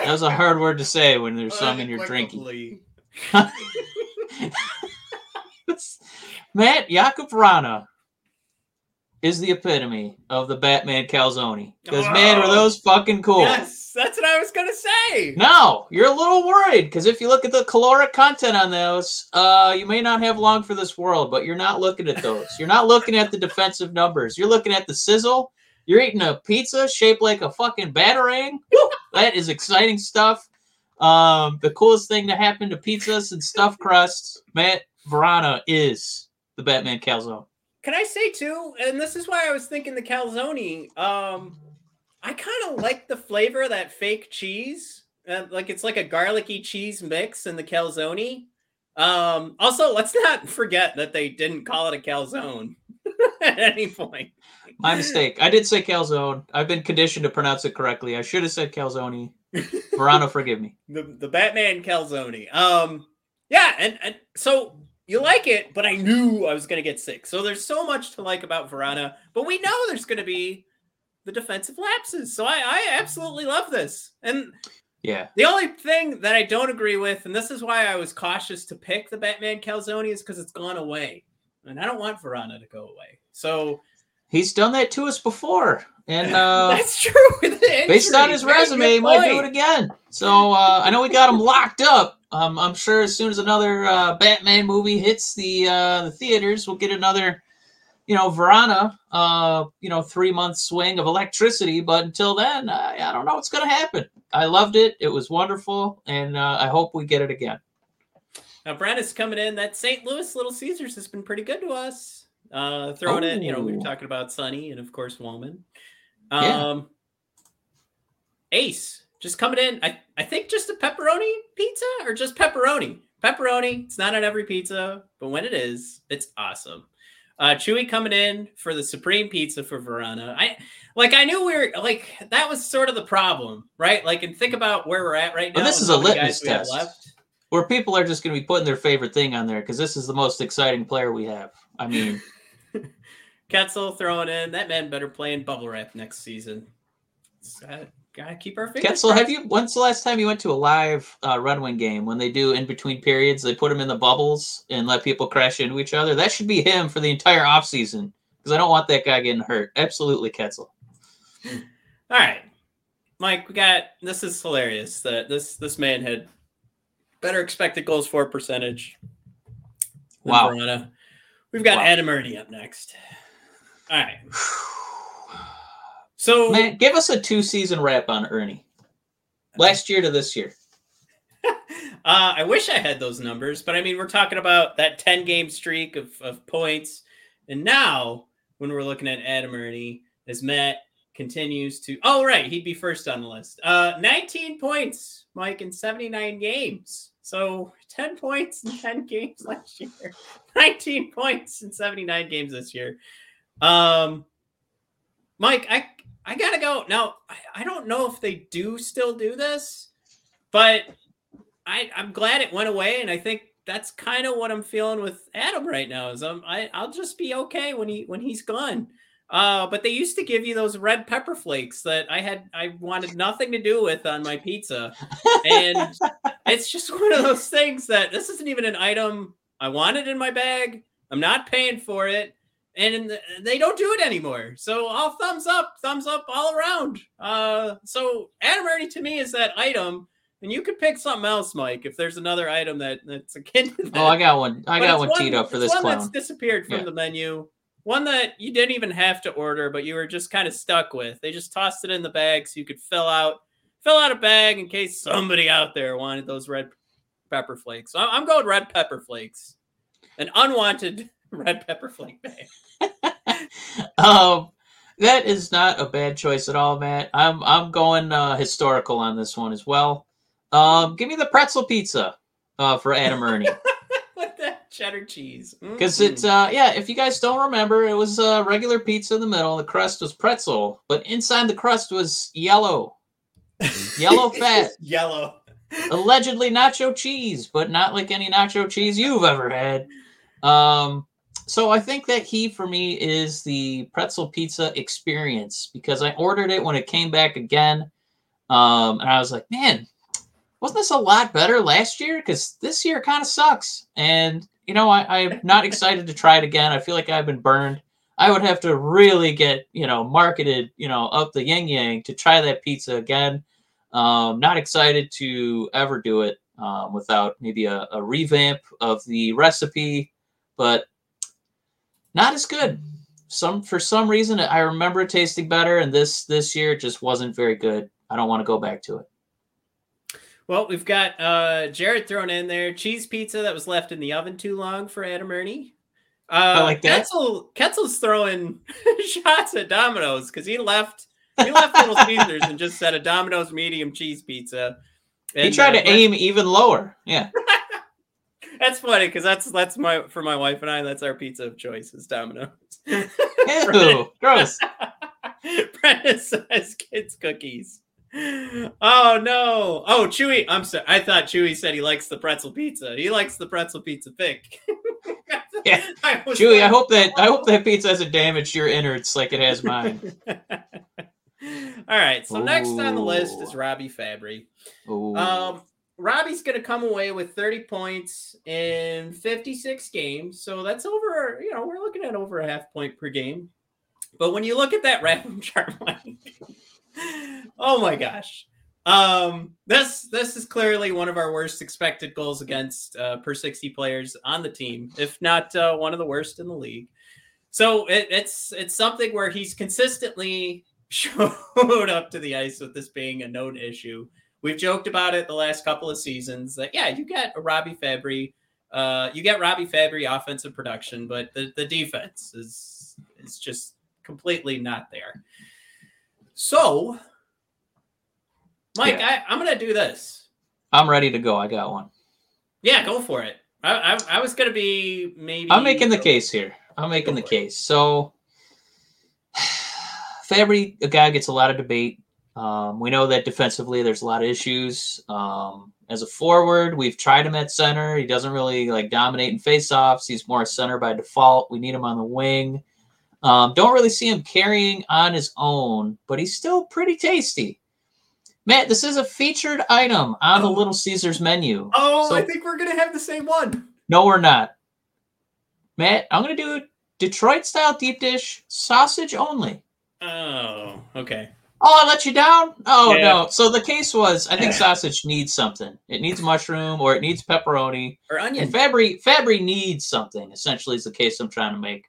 That was a hard word to say when there's some in your drinking. Matt Jakub is the epitome of the Batman calzone. Because man, were Oh. those fucking cool. Yes, that's what I was gonna say. No, you're a little worried because if you look at the caloric content on those, uh, you may not have long for this world. But you're not looking at those. You're not looking at the defensive numbers. You're looking at the sizzle. You're eating a pizza shaped like a fucking batarang. Woo! That is exciting stuff. Um, the coolest thing to happen to pizzas and stuffed crusts, Matt Vrana is the Batman calzone. Can I say too? And this is why I was thinking the calzone. Um, I kind of like the flavor of that fake cheese. Uh, like it's like a garlicky cheese mix in the calzone. Um, also, let's not forget that they didn't call it a calzone at any point. My mistake. I did say calzone. I've been conditioned to pronounce it correctly. I should have said calzone. Vrana, forgive me. the the Batman calzone. Um, yeah, and, and so you like it, but I knew I was gonna get sick. So there's so much to like about Vrana, but we know there's gonna be the defensive lapses. So I, I absolutely love this. And Yeah. the only thing that I don't agree with, and this is why I was cautious to pick the Batman calzone, is because it's gone away, and I don't want Vrana to go away. So He's done that to us before. And uh that's true. based on his resume, he might do it again. So uh I know we got him locked up. Um I'm sure as soon as another uh Batman movie hits the uh the theaters, we'll get another you know, Vrana, uh, you know, three month swing of electricity. But until then, I, I don't know what's going to happen. I loved it. It was wonderful. And uh, I hope we get it again. Now, Brandon's coming in. That St. Louis Little Caesars has been pretty good to us. Uh, throwing it, you know, we were Oh. talking about Sunny and of course Woman. Yeah. Um, Ace just coming in. I, I think just a pepperoni pizza or just pepperoni. Pepperoni. It's not on every pizza, but when it is, it's awesome. Uh, Chewy coming in for the supreme pizza for Vrana. I like. I knew we are like that was sort of the problem, right? Like, and think about where we're at right now. But this is a litmus guys we have test. left. Where people are just going to be putting their favorite thing on there because this is the most exciting player we have. I mean, Ketzel throwing in. That man better play in bubble wrap next season. Just Gotta, keep our fingers. Ketzel, have you? When's the last time you went to a live uh, Red Wing game when they do in between periods? They put them in the bubbles and let people crash into each other. That should be him for the entire offseason because I don't want that guy getting hurt. Absolutely, Ketzel. All right, Mike. We got this is hilarious that this this man had better expected goals for percentage. Wow. Vrana. We've got Wow. Adam Erne up next. All right. So Man, give us a two season wrap on Erne. Last year to this year. Uh, I wish I had those numbers, but I mean, we're talking about that 10 game streak of, of points. And now, when we're looking at Adam Erne, as Matt continues to, oh, right, he'd be first on the list. Uh, 19 points, Mike, in 79 games. So 10 points in 10 games last year, 19 points in 79 games this year. Um, Mike, I, I gotta go. Now, I, I don't know if they do still do this, but I, I'm glad it went away, and I think that's kind of what I'm feeling with Adam right now. Is I'm I, I'll just be okay when he when he's gone. Uh, but they used to give you those red pepper flakes that I had I wanted nothing to do with on my pizza, and it's just one of those things that this isn't even an item I wanted in my bag. I'm not paying for it, and they don't do it anymore. So all thumbs up, thumbs up all around. Uh, so Adam Erne to me is that item and you could pick something else, Mike, if there's another item that, that's akin to that. Oh, I got one. I But got one teed up for this one clown. that's disappeared from Yeah. the menu. One that you didn't even have to order, but you were just kind of stuck with. They just tossed it in the bag so you could fill out fill out a bag in case somebody out there wanted those red pepper flakes. So I'm going red pepper flakes, an unwanted red pepper flake bag. um, that is not a bad choice at all, Matt. I'm I'm going uh, historical on this one as well. Um, give me the pretzel pizza uh, for Adam Erne with that cheddar cheese. because Mm. it's uh, yeah. If you guys don't remember, it was uh, regular pizza in the middle. The crust was pretzel, but inside the crust was yellow, yellow fat. yellow. allegedly nacho cheese, but not like any nacho cheese you've ever had. Um, so I think that he for me is the pretzel pizza experience because I ordered it when it came back again, um, and I was like, man, wasn't this a lot better last year? Because this year kind of sucks, and you know I, I'm not excited to try it again. I feel like I've been burned. I would have to really get you know marketed you know up the yin yang to try that pizza again. Um, not excited to ever do it um, without maybe a, a revamp of the recipe, but not as good. Some for some reason I remember it tasting better, and this this year it just wasn't very good. I don't want to go back to it. Well, we've got uh, Jared thrown in there cheese pizza that was left in the oven too long for Adam Erne. Uh, like that. Ketzel, Ketzel's throwing shots at Domino's because he left he left Little Caesars and just said a Domino's medium cheese pizza. And, he tried uh, to aim even lower. Yeah, That's funny because that's that's my for my wife and I. That's our pizza of choice is Domino's. ew, gross. Brenda says kids cookies. Oh no! Oh, Chewy. I'm sorry. I thought Chewy said he likes the pretzel pizza. He likes the pretzel pizza pick. Yeah. I was Chewy, I hope that I hope that pizza hasn't damaged your innards like it has mine. All right. So next on the list is Robby Fabbri. Ooh. Um, Robby's going to come away with 30 points in 56 games. So that's over, you know, we're looking at over a half point per game. But when you look at that random chart, Mike, oh my gosh. Um, this this is clearly one of our worst expected goals against uh, per 60 players on the team, if not uh, one of the worst in the league. So it, it's it's something where he's consistently showed up to the ice with this being a known issue. We've joked about it the last couple of seasons that yeah, you get a Robby Fabbri, uh, you get Robby Fabbri offensive production, but the, the defense is is just completely not there. So, Mike, I, I'm gonna do this. I'm ready to go. I got one. Yeah, go for it. I, I, I was gonna be maybe. I'm making the case here. I'm making the it. case. So Fabbri, a guy gets a lot of debate. Um, we know that defensively there's a lot of issues. Um, as a forward, we've tried him at center. He doesn't really like dominate in faceoffs. He's more a center by default. We need him on the wing. Um, don't really see him carrying on his own, but he's still pretty tasty. Matt, this is a featured item on the Oh. Little Caesars menu. Oh, So- I think we're gonna have the same one. No, we're not. Matt, I'm gonna do Detroit style deep dish sausage only. Oh, okay. Oh, I let you down? Oh Yeah. no. So the case was I think sausage needs something. It needs mushroom or it needs pepperoni. Or onion. And Fabbri Fabbri needs something, essentially is the case I'm trying to make.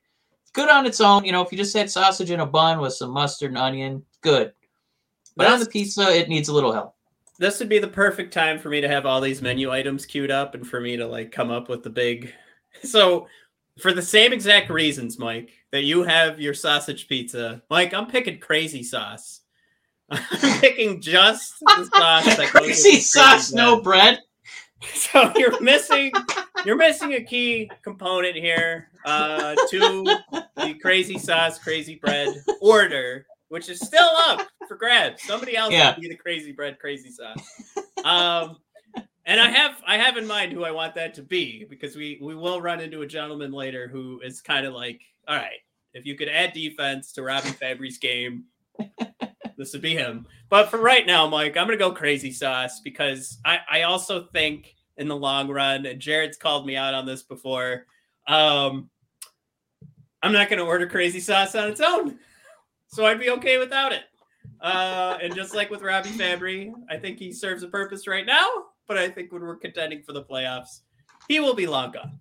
Good on its own, you know, if you just had sausage in a bun with some mustard and onion, good. But on the pizza, it needs a little help. this would be the perfect time for me to have all these menu items queued up and for me to like come up with the big. So, for the same exact reasons, Mike, that you have your sausage pizza, Mike, I'm picking crazy sauce. I'm picking just the sauce that Crazy sauce, no bread. So you're missing you're missing a key component here uh to the crazy sauce, crazy bread order, which is still up for grabs. Somebody else Yeah. can be the crazy bread, crazy sauce. Um and I have I have in mind who I want that to be because we we will run into a gentleman later who is kind of like, all right, if you could add defense to Robin Fabbri's game, this would be him. But for right now, Mike, I'm gonna go crazy sauce because I, I also think in the long run, and Jared's called me out on this before. Um, I'm not gonna order crazy sauce on its own, so I'd be okay without it. Uh, and just like with Robby Fabbri, I think he serves a purpose right now, but I think when we're contending for the playoffs, he will be long gone.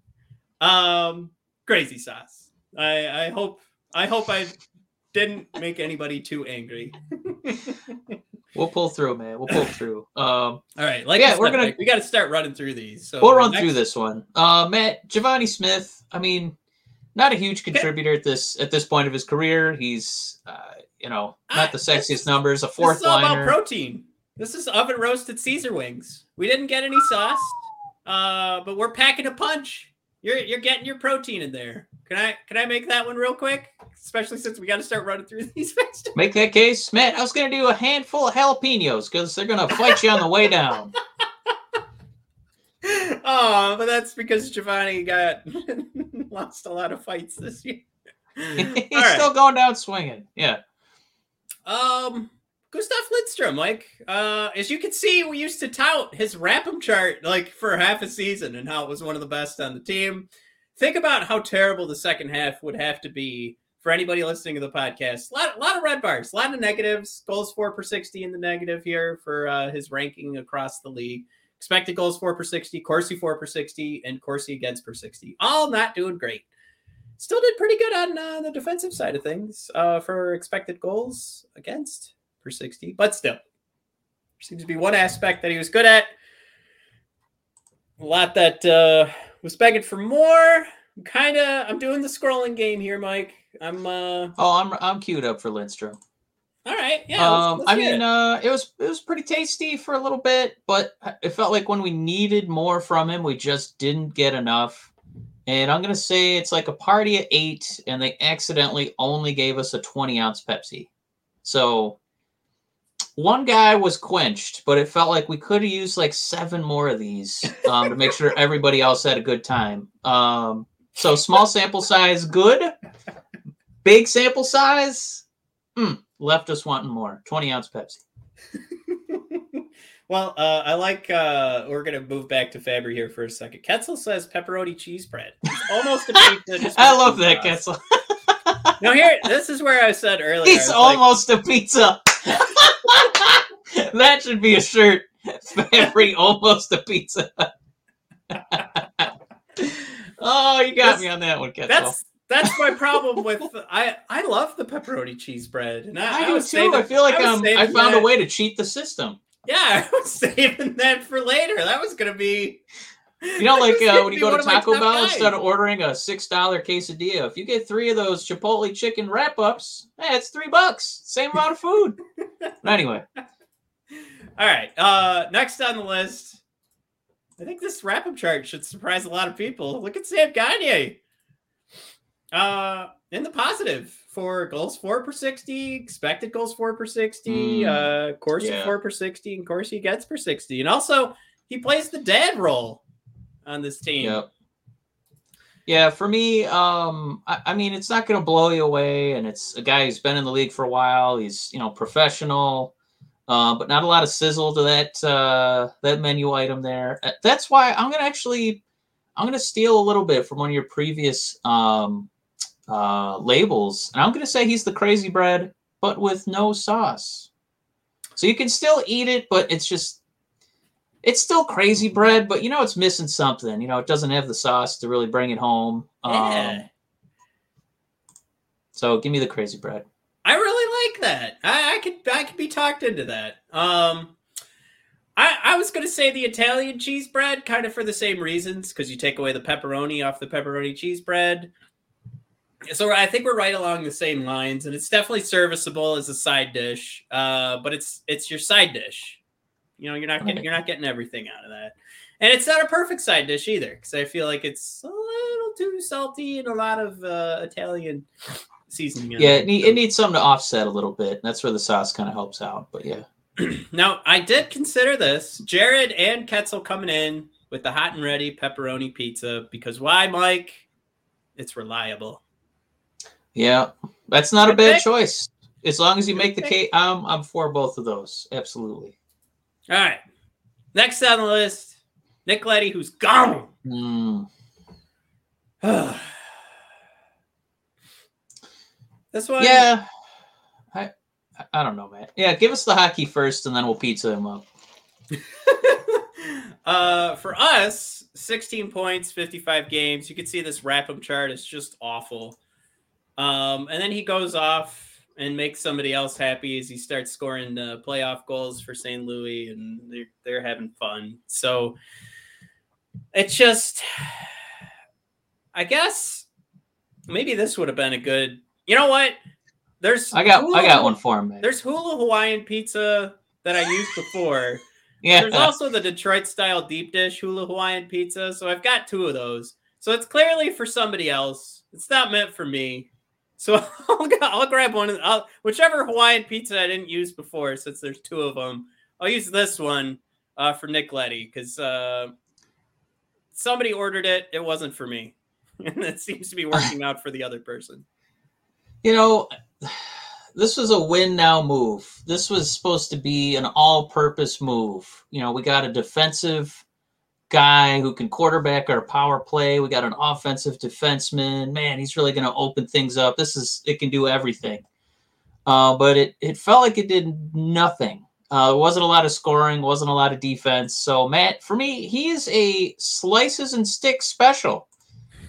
Um, crazy sauce. I, I hope I hope I didn't make anybody too angry. We'll pull through, man. We'll pull through. Um, All right, like Yeah, we're gonna- we got to start running through these. So we'll run next- through this one. Uh, Matt Givani Smith. I mean, not a huge contributor at this at this point of his career. He's, uh, you know, not the sexiest is- numbers. A This fourth is all about liner. protein. This is oven roasted Caesar wings. We didn't get any sauce, uh, but we're packing a punch. You're you're getting your protein in there. Can I can I make that one real quick? Especially since we got to start running through these vegetables. Make that case, Matt. I was gonna do a handful of jalapenos because they're gonna fight you on the way down. oh, but that's because Givani got lost a lot of fights this year. He's right. still going down swinging. Yeah. Um, Gustav Lindstrom, like, uh, as you can see, we used to tout his RAPM chart like for half a season and how it was one of the best on the team. Think about how terrible the second half would have to be for anybody listening to the podcast. A lot, lot of red bars, a lot of negatives. Goals for per sixty in the negative here for uh, his ranking across the league. Expected goals for per sixty, Corsi for per sixty, and Corsi against per sixty. All not doing great still did pretty good on uh, the defensive side of things uh, for expected goals against per 60, but still, there seems to be one aspect that he was good at. A lot that uh, was begging for more. I'm kind of I'm doing the scrolling game here, Mike. I'm uh Oh, I'm I'm queued up for Lindstrom. all right. Yeah, let's- um, let's I mean, it. uh, it was it was pretty tasty for a little bit, but it felt like when we needed more from him, we just didn't get enough. And I'm gonna say it's like a party at eight, and they accidentally only gave us a 20 ounce Pepsi. So one guy was quenched, but it felt like we could have used like seven more of these um, to make sure everybody else had a good time. Um, so small sample size, good. Big sample size, mm, left us wanting more. 20 ounce Pepsi. well, uh, I like. Uh, we're gonna move back to Fabbri here for a second. Ketzel says pepperoni cheese bread. It's almost a pizza. I love that, sauce. Ketzel. Now here, this is where I said earlier. I He's was like, almost a pizza. that should be a shirt. Fabbri almost a pizza. oh, you got That's- me on that one, Ketzel. that's that's my problem with I I love the pepperoni cheese bread. And I, I, do too. saving- I feel like was um, I found that- a way to cheat the system. Yeah, I was saving that for later. That was gonna be. You know, like uh, when you go to Taco Bell, guys. instead of ordering a six dollar quesadilla, if you get three of those Chipotle chicken wrap ups, hey, it's three bucks. Same amount of food. Anyway, All right. Uh, next on the list, I think this wrap up chart should surprise a lot of people. Look at Sam Gagne. Uh, in the positive for goals for per sixty, expected goals for per sixty, Mm, uh, Corsi yeah. for per sixty, and Corsi gets per sixty, and also he plays the dad role on this team. Yep. Yeah, for me, um, I, I mean, it's not going to blow you away, and it's a guy who's been in the league for a while. He's, you know, professional, uh, but not a lot of sizzle to that uh, that menu item there. Uh, That's why I'm going to actually, I'm going to steal a little bit from one of your previous um, uh, labels, and I'm going to say he's the crazy bread, but with no sauce. So you can still eat it, but it's just it's still crazy bread, but you know it's missing something. You know, it doesn't have the sauce to really bring it home. Yeah. Um, so give me the crazy bread. I really like that. I, I could I could be talked into that. Um I, I was going to say the Italian cheese bread, kind of for the same reasons, because you take away the pepperoni off the pepperoni cheese bread. So I think we're right along the same lines, and it's definitely serviceable as a side dish. Uh, but it's it's your side dish. You know, you're not getting you're not getting everything out of that, and it's not a perfect side dish either, because I feel like it's a little too salty and a lot of uh, Italian seasoning. Yeah, it, need, it needs something to offset a little bit. That's where the sauce kind of helps out. But yeah, Now, I did consider this. Jared and Ketzel coming in with the hot and ready pepperoni pizza because why, Mike? It's reliable. yeah, that's not a bad pick. choice. As long as you Good make the cake, I'm I'm for both of those. Absolutely. All right. Next on the list, Nick Leddy, who's gone. Mm. this one, Yeah, I I don't know, man. Yeah, give us the hockey first, and then we'll pizza him up. uh, for us, 16 points, 55 games. You can see this RAPM chart is just awful. Um, and then he goes off and make somebody else happy as he starts scoring uh, playoff goals for St. Louis, and they're, they're having fun. So it's just, I guess maybe this would have been a good. You know what? There's I got I got one for him, man. There's Hula Hawaiian pizza that I used before. yeah, There's also the Detroit style deep dish Hula Hawaiian pizza. So I've got two of those. So it's clearly for somebody else. It's not meant for me. So I'll, I'll grab one. of- I'll, whichever Hawaiian pizza I didn't use before, since there's two of them, I'll use this one uh, for Nick Leddy because uh, somebody ordered it. It wasn't for me. And it seems to be working out for the other person. You know, this was a win now move. This was supposed to be an all purpose move. You know, we got a defensive guy who can quarterback our power play. We got an offensive defenseman. Man, he's really going to open things up. This is, it can do everything. Uh, but it, it felt like it did nothing. Uh, wasn't a lot of scoring, wasn't a lot of defense. So, Matt, for me, he is a slices and sticks special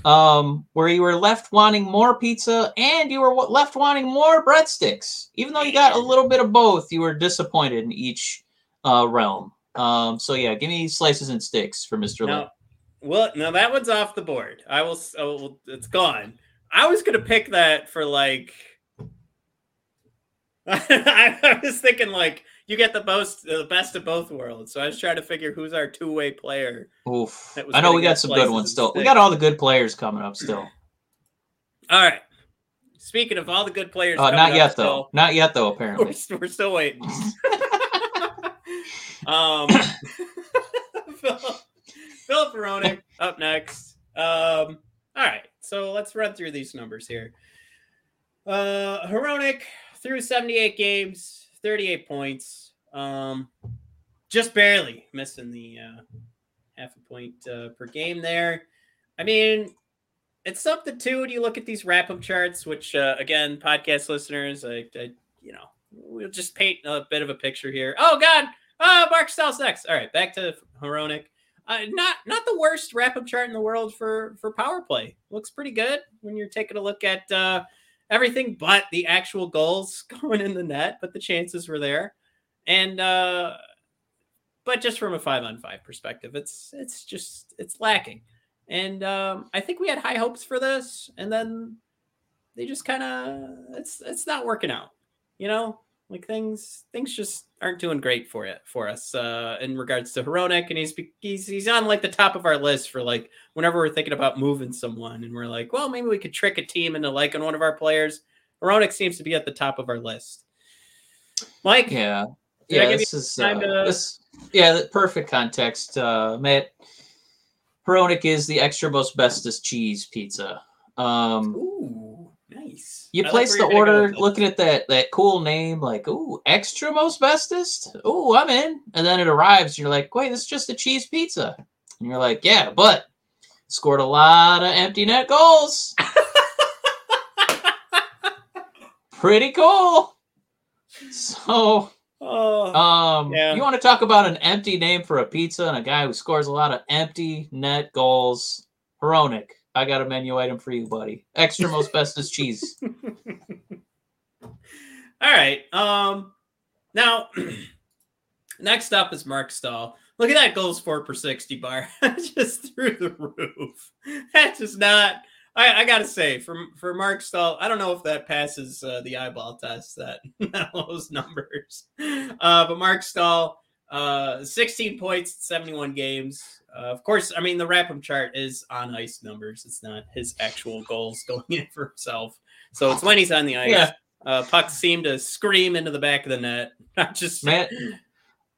um, where you were left wanting more pizza and you were left wanting more breadsticks. Even though you got a little bit of both, you were disappointed in each uh, realm. Um, so yeah, give me slices and sticks for Mr. Lynn. No, well, no, that one's off the board. I will. I will it's gone. I was gonna pick that for like. I, was thinking like you get the most, the best of both worlds. So I was trying to figure who's our two way player. Oof. I know we got some good ones still. We got all the good players coming up still. All right. Speaking of all the good players, Uh, not yet still, though. Not yet though. We're, Apparently. we're still waiting. um, Filip, Filip Hronek up next. Um, all right, so let's run through these numbers here. Uh, Hronek through 78 games, 38 points. Um, just barely missing the uh, half a point uh, per game there. I mean, it's something too when you look at these wrap up charts, which uh, again, podcast listeners, I, I you know, we'll just paint a bit of a picture here. Oh God, oh Marc Staal's next. All right, back to Hronek. Uh, not not the worst wrap up chart in the world for for power play. Looks pretty good when you're taking a look at uh, everything but the actual goals going in the net, but the chances were there. And uh, but just from a five on five perspective, it's it's just it's lacking. And um, I think we had high hopes for this, and then they just kind of it's it's not working out. You know, like things things just aren't doing great for it for us uh, in regards to Hronek, and he's he's he's on like the top of our list for like whenever we're thinking about moving someone, and we're like, well, maybe we could trick a team into liking one of our players. Hronek seems to be at the top of our list. Mike, Yeah. Yeah, this is uh, to- this. Yeah, the perfect context. Uh, Matt, Hronek is the extra most bestest cheese pizza. Um, ooh, nice. You I like place where the you're gonna go order looking at that that cool name, like, ooh, extra most bestest? Ooh, I'm in. And then it arrives, and you're like, wait, this is just a cheese pizza. And you're like, yeah, but scored a lot of empty net goals. Pretty cool. So Oh, um Yeah. you want to talk about an empty name for a pizza and a guy who scores a lot of empty net goals? Hronek. I got a menu item for you, buddy. Extra most bestest cheese. All right. Um now Next up is Marc Staal. Look at that goals for per 60 bar. just through the roof. That's just not I, I, gotta say, for for Marc Staal, I don't know if that passes uh, the eyeball test. That those numbers, uh, but Marc Staal, uh, 16 points, 71 games. Uh, of course, I mean the wrap-up chart is on ice numbers. It's not his actual goals going in for himself. So it's when he's on the ice. Yeah. Uh, pucks seem to scream into the back of the net. Not just Matt.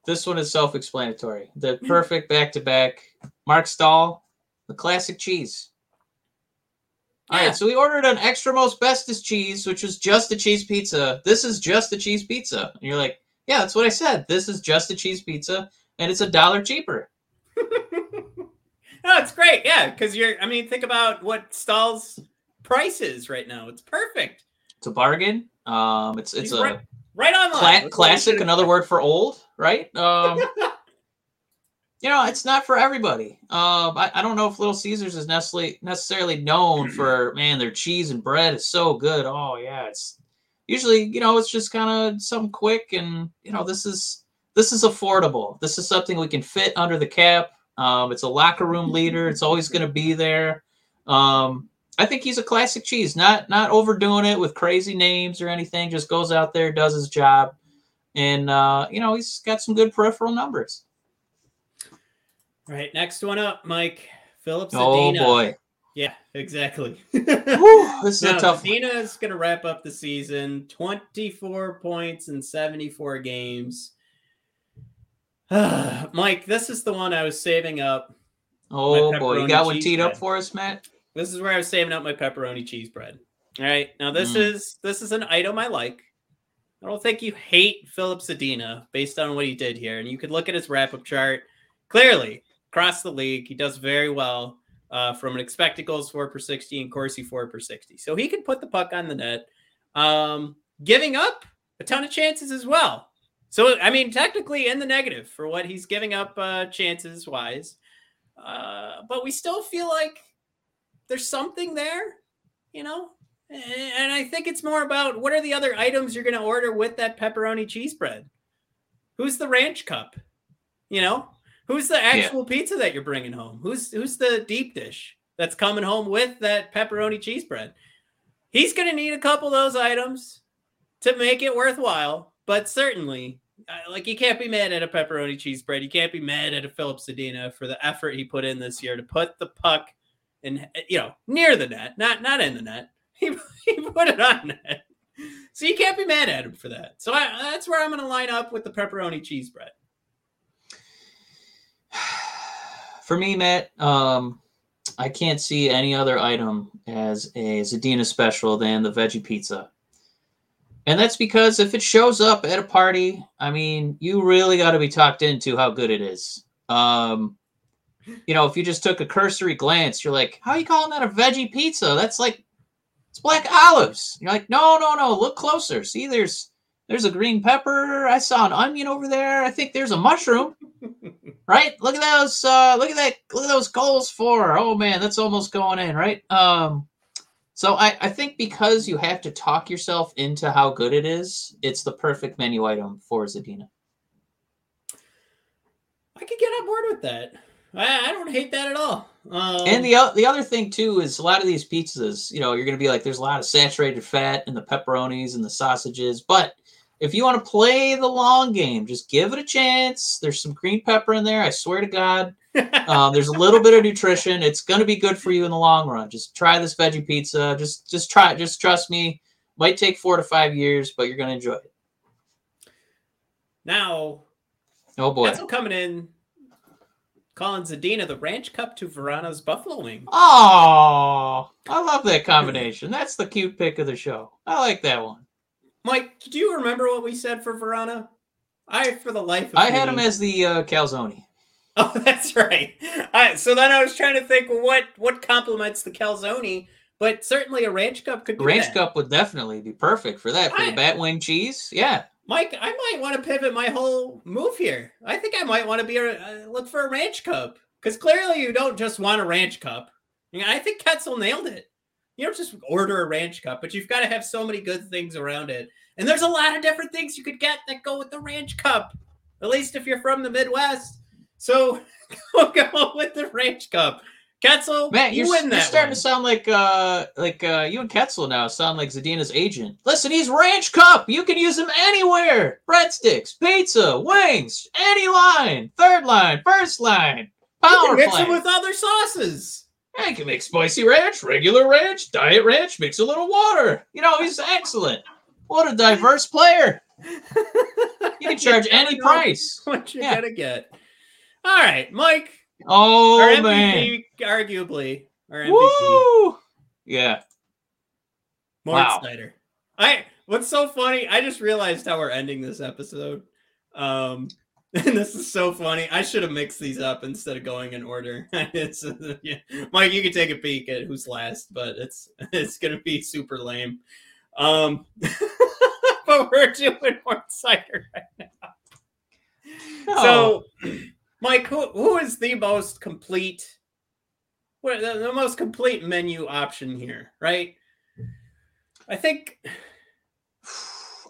This one is self-explanatory. The perfect back-to-back. Marc Staal, the classic cheese. All right, so we ordered an extra most bestest cheese, which was just a cheese pizza. This is just a cheese pizza. And you're like, yeah, that's what I said. This is just a cheese pizza, and it's a dollar cheaper. no, it's great. Yeah, because you're. I mean, think about what Staal's price is right now. It's perfect. It's a bargain. Um, it's it's He's a right, right on cla- classic. Another word for old, right? Um, you know, it's not for everybody. Um, I, I don't know if Little Caesars is necessarily necessarily known for man, their cheese and bread is so good. Oh yeah, it's usually you know it's just kind of something quick, and you know this is this is affordable. This is something we can fit under the cap. Um, it's a locker room leader. It's always going to be there. Um, I think he's a classic cheese. Not not overdoing it with crazy names or anything. Just goes out there, does his job, and uh, you know he's got some good peripheral numbers. All right, next one up, Mike. Phillips. Oh boy. Yeah, exactly. Woo, this is now, a tough. Zadina is going to wrap up the season, twenty-four points in seventy-four games. Mike, this is the one I was saving up. Oh boy, you got one teed bread. up for us, Matt. This is where I was saving up my pepperoni cheese bread. All right, now this mm. is this is an item I like. I don't think you hate Filip Zadina based on what he did here, and you could look at his wrap-up chart. Clearly, across the league. He does very well uh, from an expected goals for per 60 and Corsi for per 60. So he can put the puck on the net, um, giving up a ton of chances as well. So, I mean, technically in the negative for what he's giving up uh, chances wise. Uh, but we still feel like there's something there, you know? And I think it's more about what are the other items you're going to order with that pepperoni cheese bread? Who's the ranch cup? You know, Who's the actual yeah. pizza that you're bringing home? Who's who's the deep dish that's coming home with that pepperoni cheese bread? He's going to need a couple of those items to make it worthwhile, but certainly like you can't be mad at a pepperoni cheese bread. You can't be mad at a Filip Zadina for the effort he put in this year to put the puck in you know near the net, not not in the net. He, he put it on net. So you can't be mad at him for that. So I, that's where I'm going to line up with the pepperoni cheese bread. For me, Matt, um, I can't see any other item as a Zadina special than the veggie pizza. And that's because if it shows up at a party, I mean, you really got to be talked into how good it is. Um, you know, if you just took a cursory glance, you're like, how are you calling that a veggie pizza? That's like, it's black olives. You're like, no, no, no, look closer. See, there's there's a green pepper. I saw an onion over there. I think there's a mushroom. right? Look at those. Uh, look at that. Look at those goals for. Oh man, that's almost going in, right? Um, so I, I think because you have to talk yourself into how good it is, it's the perfect menu item for Zadina. I could get on board with that. I, I don't hate that at all. Um, and the the other thing too is a lot of these pizzas, you know, you're going to be like, there's a lot of saturated fat in the pepperonis and the sausages, but if you want to play the long game, just give it a chance. There's some green pepper in there. I swear to God. Um, there's a little bit of nutrition. It's going to be good for you in the long run. Just try this veggie pizza. Just just try it. Just trust me. Might take four to five years, but you're going to enjoy it. Now, oh boy, that's coming in. Calling Zadina the Ranch Cup to Vrana's Buffalo Wing. Oh, I love that combination. That's the cute pick of the show. I like that one. Mike, do you remember what we said for Vrana? I, for the life of I me, had him as the uh, calzone. Oh, that's right. I, so then I was trying to think, what what complements the calzone? But certainly a ranch cup could. ranch that. cup would definitely be perfect for that for I, the batwing cheese. Yeah. Mike, I might want to pivot my whole move here. I think I might want to be a uh, look for a ranch cup because clearly you don't just want a ranch cup. I think Ketzel nailed it you don't just order a ranch cup, but you've got to have so many good things around it. And there's a lot of different things you could get that go with the ranch cup. At least if you're from the Midwest. So we'll go with the Ranch Cup. Ketzel, Man, you you're, win you're starting one. to sound like uh like uh you and Ketzel now sound like Zadina's agent. Listen, he's Ranch Cup. You can use him anywhere. Breadsticks, pizza, wings, any line, third line, first line, power You can mix it with other sauces. You can make spicy ranch, regular ranch, diet ranch, mix a little water. You know, he's excellent. What a diverse player. You can charge any price. What you're Yeah. gonna get. All right, Mike. Oh our MVP, man. arguably, our MVP, Woo! Yeah. Mort Wow. Seider. I. What's so funny? I just realized how we're ending this episode. Um, and this is so funny. I should have mixed these up instead of going in order. it's yeah. Mike, you can take a peek at who's last, but it's it's gonna be super lame. Um, but we're doing Mort Seider right now. No. So, Mike, who who is the most complete? What the, the most complete menu option here, right? I think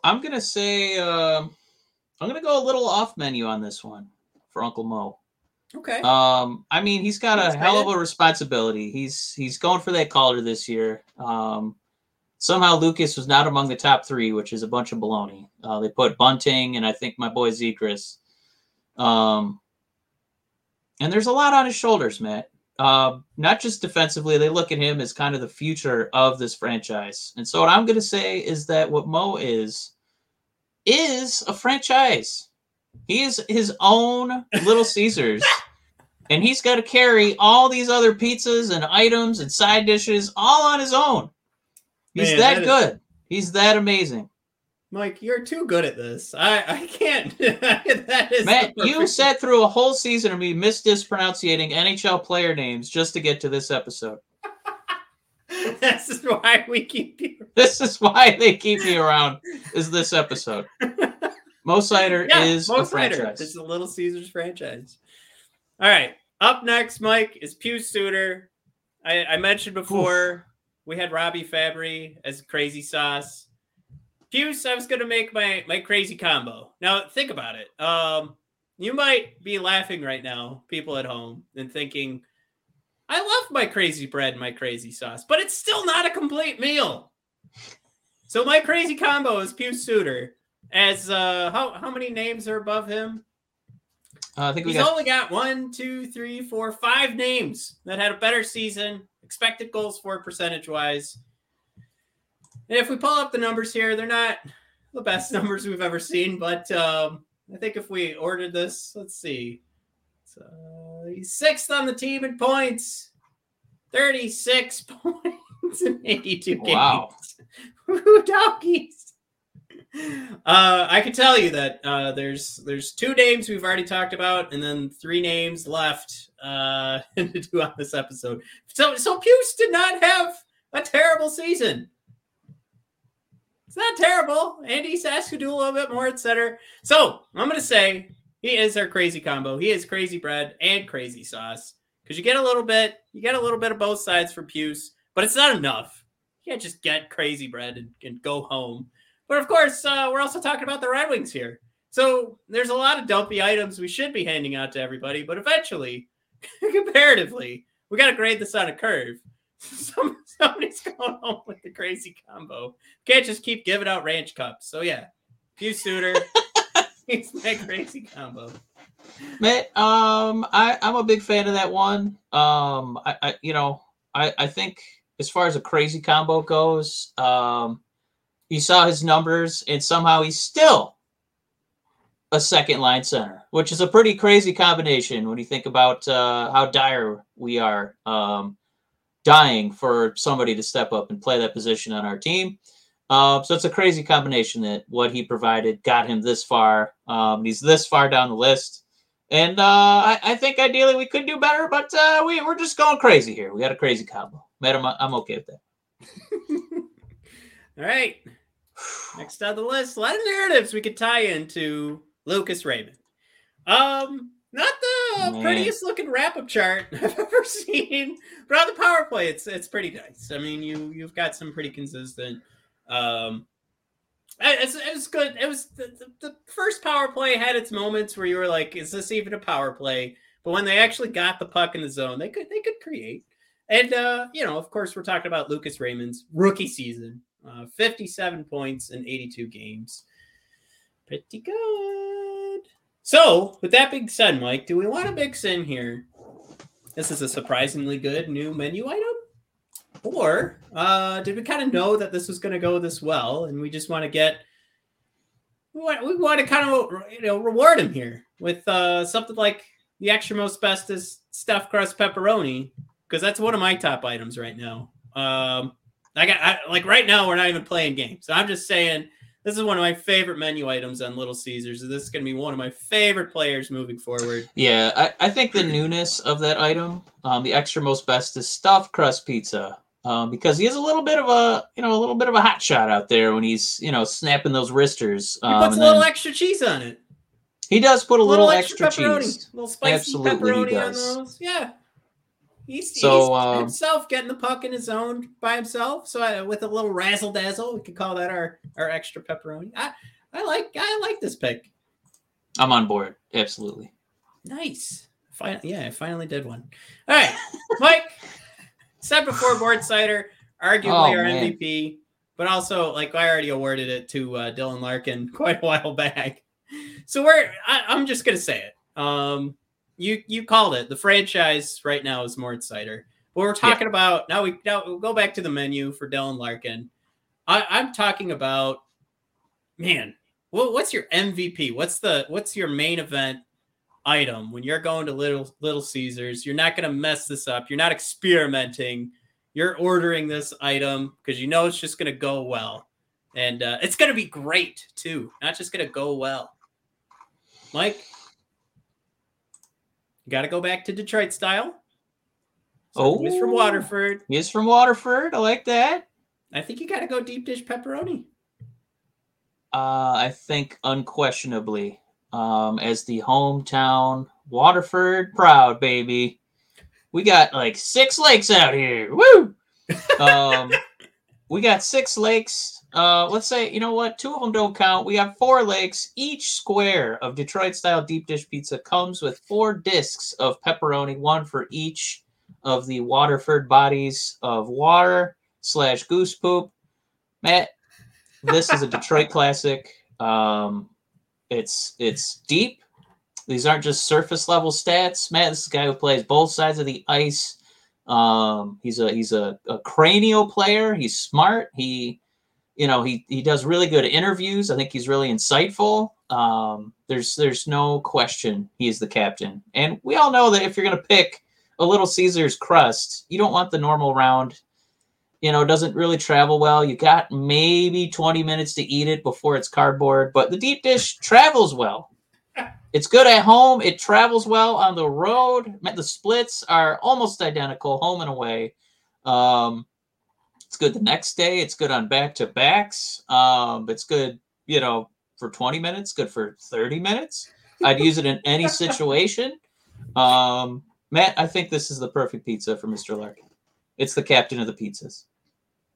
I'm gonna say um I'm gonna go a little off menu on this one for Uncle Mo. okay. Um, I mean, he's got You a hell of a responsibility. He's he's going for that collar this year. Um, somehow Lucas was not among the top three, which is a bunch of baloney. Uh, they put Bunting and I think my boy Zegras. Um, and there's a lot on his shoulders, Matt. Uh, not just defensively, they look at him as kind of the future of this franchise. And so what I'm going to say is that what Mo is is a franchise. He is his own Little Caesars. and he's got to carry all these other pizzas and items and side dishes all on his own. He's Man, that that is- good. He's that amazing. Mike, you're too good at this. I I can't. that is Matt, you sat through a whole season of me mispronouncing NHL player names just to get to this episode. this is why we keep you. This is why they keep me around. Is this episode? Mo Seider Yeah, is Mo a Snyder. franchise. It's the Little Caesars franchise. All right. Up next, Mike, is Pius Suter. I, I mentioned before we had Robby Fabbri as crazy sauce. Puce, I was gonna make my my crazy combo. Now think about it. Um, you might be laughing right now, people at home, and thinking, I love my crazy bread and my crazy sauce, but it's still not a complete meal. So my crazy combo is Pius Suter. As uh how how many names are above him? Uh, I think we He's got only got one, two, three, four, five names that had a better season, expected goals for percentage wise. And if we pull up the numbers here, they're not the best numbers we've ever seen, but um, I think if we ordered this, let's see. So he's sixth on the team in points, 36 points in 82 games. Wow. Woo doggies. Uh, I can tell you that uh, there's there's two names we've already talked about, and then three names left uh, to do on this episode. So so Puce did not have a terrible season. It's not terrible. Andy Sass could do a little bit more, etc. So I'm gonna say he is our crazy combo. He is crazy bread and crazy sauce because you get a little bit, you get a little bit of both sides for Puce, but it's not enough. You can't just get crazy bread and, and go home. But of course, uh, we're also talking about the Red Wings here. So there's a lot of dumpy items we should be handing out to everybody, but eventually, comparatively, we got to grade this on a curve. Some, somebody's going home with the crazy combo. Can't just keep giving out ranch cups. So yeah, Pius Suter, he's my crazy combo. Matt, um, I, I'm a big fan of that one. Um, I, I you know, I, I think as far as a crazy combo goes, um, you saw his numbers, and somehow he's still a second line center, which is a pretty crazy combination when you think about uh, how dire we are, um, dying for somebody to step up and play that position on our team. Uh, so it's a crazy combination that what he provided got him this far. Um, he's this far down the list. And uh, I, I think ideally we could do better, but uh, we, we're just going crazy here. We got a crazy combo. Matt, I'm, I'm okay with that. All right. Next on the list, a lot of narratives we could tie into Lucas Raymond. Um, not the Man. prettiest looking RAPM chart I've ever seen, but on the power play, it's it's pretty nice. I mean, you you've got some pretty consistent um It's, it was good. It was the, the, the first power play had its moments where you were like, "Is this even a power play?" But when they actually got the puck in the zone, they could they could create. And uh, you know, of course, we're talking about Lucas Raymond's rookie season, uh, 57 points in 82 games. Pretty good. So, with that being said, Mike, do we want to mix in here? This is a surprisingly good new menu item. Or uh, did we kind of know that this was going to go this well, and we just want to get we want, we want to kind of you know reward him here with uh, something like the extra most bestest stuffed crust pepperoni because that's one of my top items right now. Um, I got I, like right now we're not even playing games, so I'm just saying this is one of my favorite menu items on Little Caesars. This is going to be one of my favorite players moving forward. Yeah, I, I think the newness of that item, um, the extra most best is stuffed crust pizza. Um, because he has a little bit of a, you know, a little bit of a hot shot out there when he's, you know, snapping those wristers. Um, he puts a little extra cheese on it. He does put a, a little, little, extra, extra cheese. A little spicy Absolutely pepperoni on those. Yeah. He's, so, he's um, himself getting the puck in his own by himself. So I, with a little razzle dazzle, we could call that our our extra pepperoni. I I like I like this pick. I'm on board. Absolutely. Nice. Finally, yeah, I finally did one. All right, Mike. said before, Board Seider, arguably oh, our man. MVP, but also like I already awarded it to uh, Dylan Larkin quite a while back. So we're I, am just gonna say it. Um, you you called it. The franchise right now is Mo Seider. But we're talking yeah. about now. We now we'll go back to the menu for Dylan Larkin. I, I'm talking about man. Well, what's your MVP? What's the what's your main event item when you're going to Little Little Caesars? You're not going to mess this up. You're not experimenting. You're ordering this item because you know it's just going to go well, and uh, it's going to be great too. Not just going to go well. Mike, got to go back to Detroit style. So oh, he's from Waterford. He's from Waterford. I like that. I think you got to go deep dish pepperoni. Uh, I think unquestionably, um, as the hometown Waterford proud baby, we got like six lakes out here. Woo! Um, we got six lakes uh, let's say, you know what? Two of them don't count. We have four lakes. Each square of Detroit style deep dish pizza comes with four discs of pepperoni, one for each of the Waterford bodies of water slash goose poop. Matt, this is a Detroit classic. Um, it's it's deep. These aren't just surface level stats. Matt, this is a guy who plays both sides of the ice. Um, he's a he's a, a cranial player. He's smart. He you know he he does really good interviews. I think he's really insightful. Um, there's there's no question he is the captain, and we all know that if you're going to pick a Little Caesars crust, you don't want the normal round. You know, it doesn't really travel well. You got maybe 20 minutes to eat it before it's cardboard, but the deep dish travels well. It's good at home. It travels well on the road. The splits are almost identical, home and away. Um, it's good the next day. It's good on back to backs. Um, it's good, you know, for 20 minutes, good for 30 minutes. I'd use it in any situation. Um, Matt, I think this is the perfect pizza for Mr. Larkin. It's the captain of the pizzas.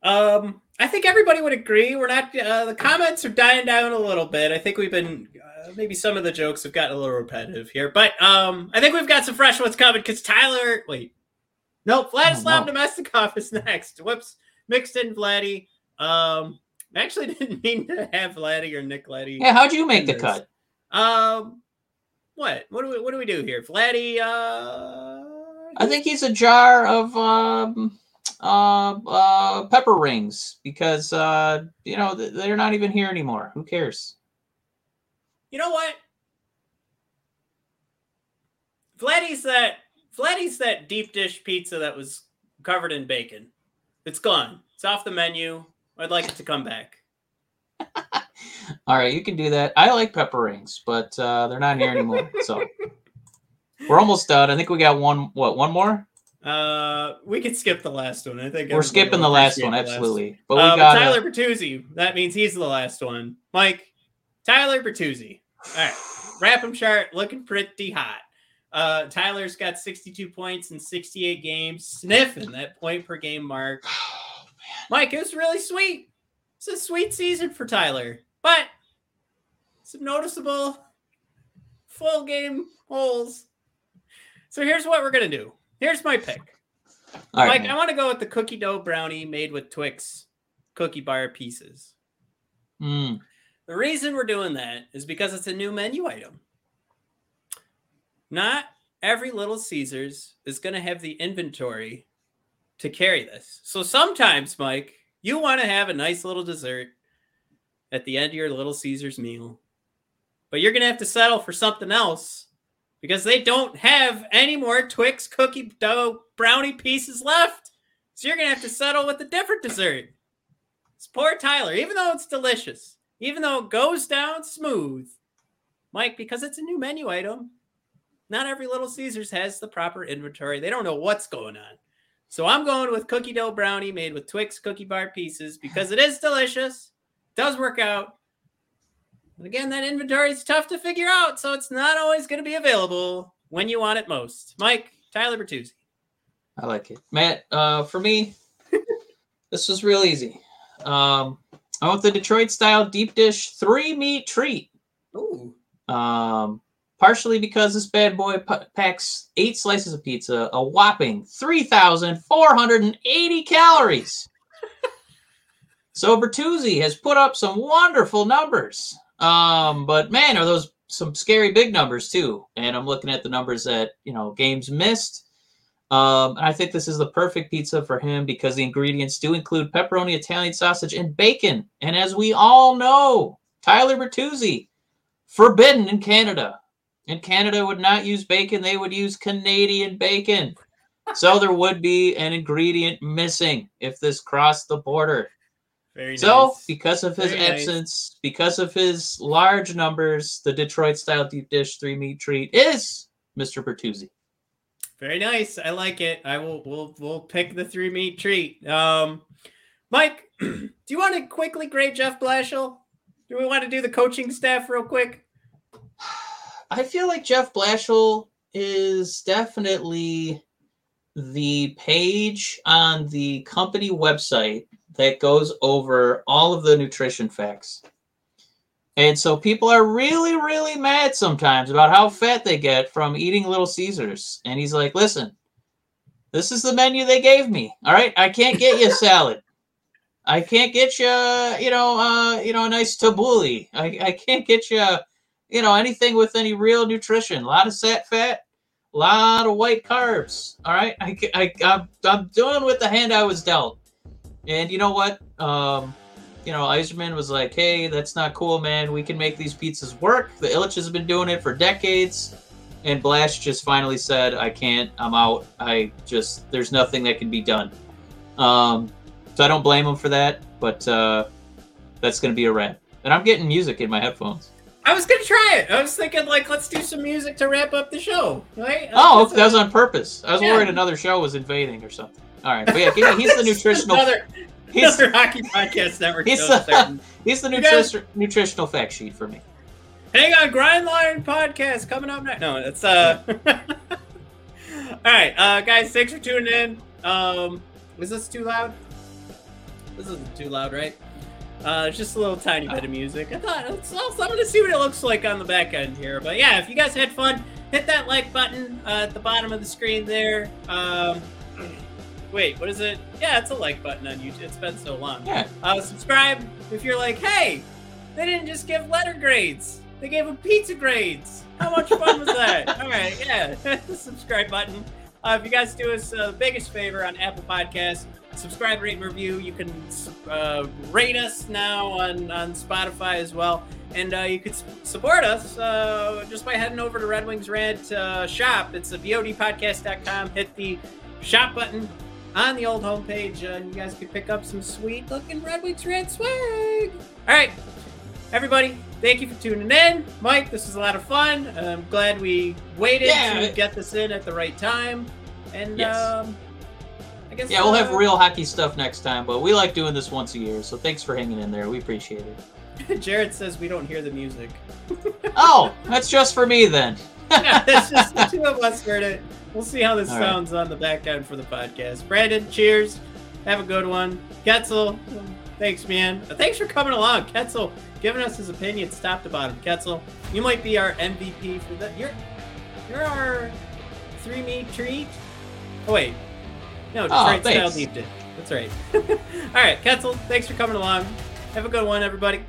Um, I think everybody would agree. We're not. Uh, the comments are dying down a little bit. I think we've been uh, maybe some of the jokes have gotten a little repetitive here, but um, I think we've got some fresh ones coming because Tyler. Wait, no, Vladislav oh, no. Namestnikov is next. Whoops mixed in Vladdy. Um, I actually didn't mean to have Vladdy or Nick Leddy. Yeah, how'd you make the cut? Um, what? What do we what do we do here? Vladdy. Uh, I think he's a jar of um, uh, uh, pepper rings because uh, you know they're not even here anymore. Who cares? You know what? Vladdy's that Vladdy's that deep dish pizza that was covered in bacon. It's gone. It's off the menu. I'd like it to come back. All right, you can do that. I like pepper rings, but uh, they're not here anymore. so we're almost done. I think we got one. What? One more? Uh, we could skip the last one. I think we're skipping the last one. Absolutely. Last. But we uh, got Tyler Bertuzzi. That means he's the last one. Mike, Tyler Bertuzzi. All right, RAPM chart looking pretty hot. Uh, Tyler's got 62 points in 68 games, sniffing that point per game mark. Oh, Mike, it was really sweet. It's a sweet season for Tyler. but some noticeable full game holes. So here's what we're gonna do. Here's my pick. All right, Mike, man. I want to go with the cookie dough brownie made with Twix cookie bar pieces. Mm, The reason we're doing that is because it's a new menu item. Not every Little Caesars is going to have the inventory to carry this. So sometimes, Mike, you want to have a nice little dessert at the end of your Little Caesars meal, but you're going to have to settle for something else because they don't have any more Twix cookie dough brownie pieces left. So you're going to have to settle with a different dessert. It's poor Tyler, even though it's delicious, even though it goes down smooth. Mike, because it's a new menu item, not every Little Caesars has the proper inventory. They don't know what's going on. So I'm going with cookie dough brownie made with Twix cookie bar pieces because it is delicious, does work out. And again, that inventory is tough to figure out, so it's not always going to be available when you want it most. Mike, Tyler Bertuzzi. I like it, Matt. Uh, for me, this was real easy. Um, I want the Detroit style deep dish three meat treat. Ooh. Um, partially because this bad boy p- packs eight slices of pizza, a whopping 3,480 calories. so Bertuzzi has put up some wonderful numbers. Um, but man, are those some scary big numbers too. And I'm looking at the numbers that, you know, games missed. Um, and I think this is the perfect pizza for him because the ingredients do include pepperoni, Italian sausage, and bacon. And as we all know, Tyler Bertuzzi, forbidden in Canada. And Canada would not use bacon, they would use Canadian bacon. So there would be an ingredient missing if this crossed the border. Very So, nice. because of his Very nice. absence, because of his large numbers, the Detroit style deep dish three meat treat is Mr. Bertuzzi. Very nice. I like it. I will we'll we'll pick the three meat treat. Um Mike, do you want to quickly grade Jeff Blashill? Do we want to do the coaching staff real quick? I feel like Jeff Blashill is definitely the page on the company website that goes over all of the nutrition facts. And so people are really, really mad sometimes about how fat they get from eating Little Caesars. And he's like, listen, this is the menu they gave me. All right. I can't get you a salad. I can't get you, you know, uh, you know, a nice tabbouleh. I, I can't get you, you know, anything with any real nutrition. A lot of sat fat, a lot of white carbs. All right. I, I, I'm, I'm doing with the hand I was dealt. And you know what? Um, you know, Yzerman was like, hey, that's not cool, man. We can make these pizzas work. The Ilitches have been doing it for decades. And Blash just finally said, I can't. I'm out. I just, there's nothing that can be done. Um, so I don't blame him for that, but uh, that's going to be a wrap. And I'm getting music in my headphones. I was gonna try it. I was thinking like let's do some music to wrap up the show. Right? Oh, that was on purpose. I was Yeah. worried another show was invading or something. All right, but yeah, he's the nutritional. another, He's, another hockey podcast network. he's the- he's the nutri- nutritional fact sheet for me. Hang on, Grindline podcast coming up next. No, it's uh. All right, uh, guys, thanks for tuning in. Um, is this too loud? This isn't too loud, right? Uh, it's just a little tiny bit of music. I thought it's also, I'm gonna see what it looks like on the back end here. But yeah, if you guys had fun, hit that like button uh, at the bottom of the screen there. Um, wait, what is it? Yeah, it's a like button on YouTube. It's been so long. Yeah, Uh, subscribe if you're like, hey, they didn't just give letter grades. They gave them pizza grades. How much fun was that? All right, yeah, the subscribe button. Uh, if you guys do us uh, the biggest favor on Apple Podcasts, subscribe, rate, and review. You can uh, rate us now on, on Spotify as well. And uh, you could support us uh, just by heading over to Red Wings Rant uh, shop. It's the VODpodcast.com. Hit the shop button on the old homepage, uh, and you guys can pick up some sweet looking Red Wings Red swag. All right, everybody, thank you for tuning in. Mike, this was a lot of fun. I'm glad we waited Yeah. to get this in at the right time. And Yes. um, guess yeah, we'll have uh, real hockey stuff next time, but we like doing this once a year, so thanks for hanging in there. We appreciate it. Jared says we don't hear the music. Oh, that's just for me then. yeah, it's just the two of us heard it. We'll see how this All right. sounds on the back end for the podcast. Brandon, cheers. Have a good one. Getzel, Thanks, man. Thanks for coming along, Ketzel. Giving us his opinion, top to bottom. Ketzel, you might be our MVP for that. You're, you're our three meat treat. Oh wait, no, Oh, Detroit style thanks. deep dip. That's right. All right, Ketzel. Thanks for coming along. Have a good one, everybody.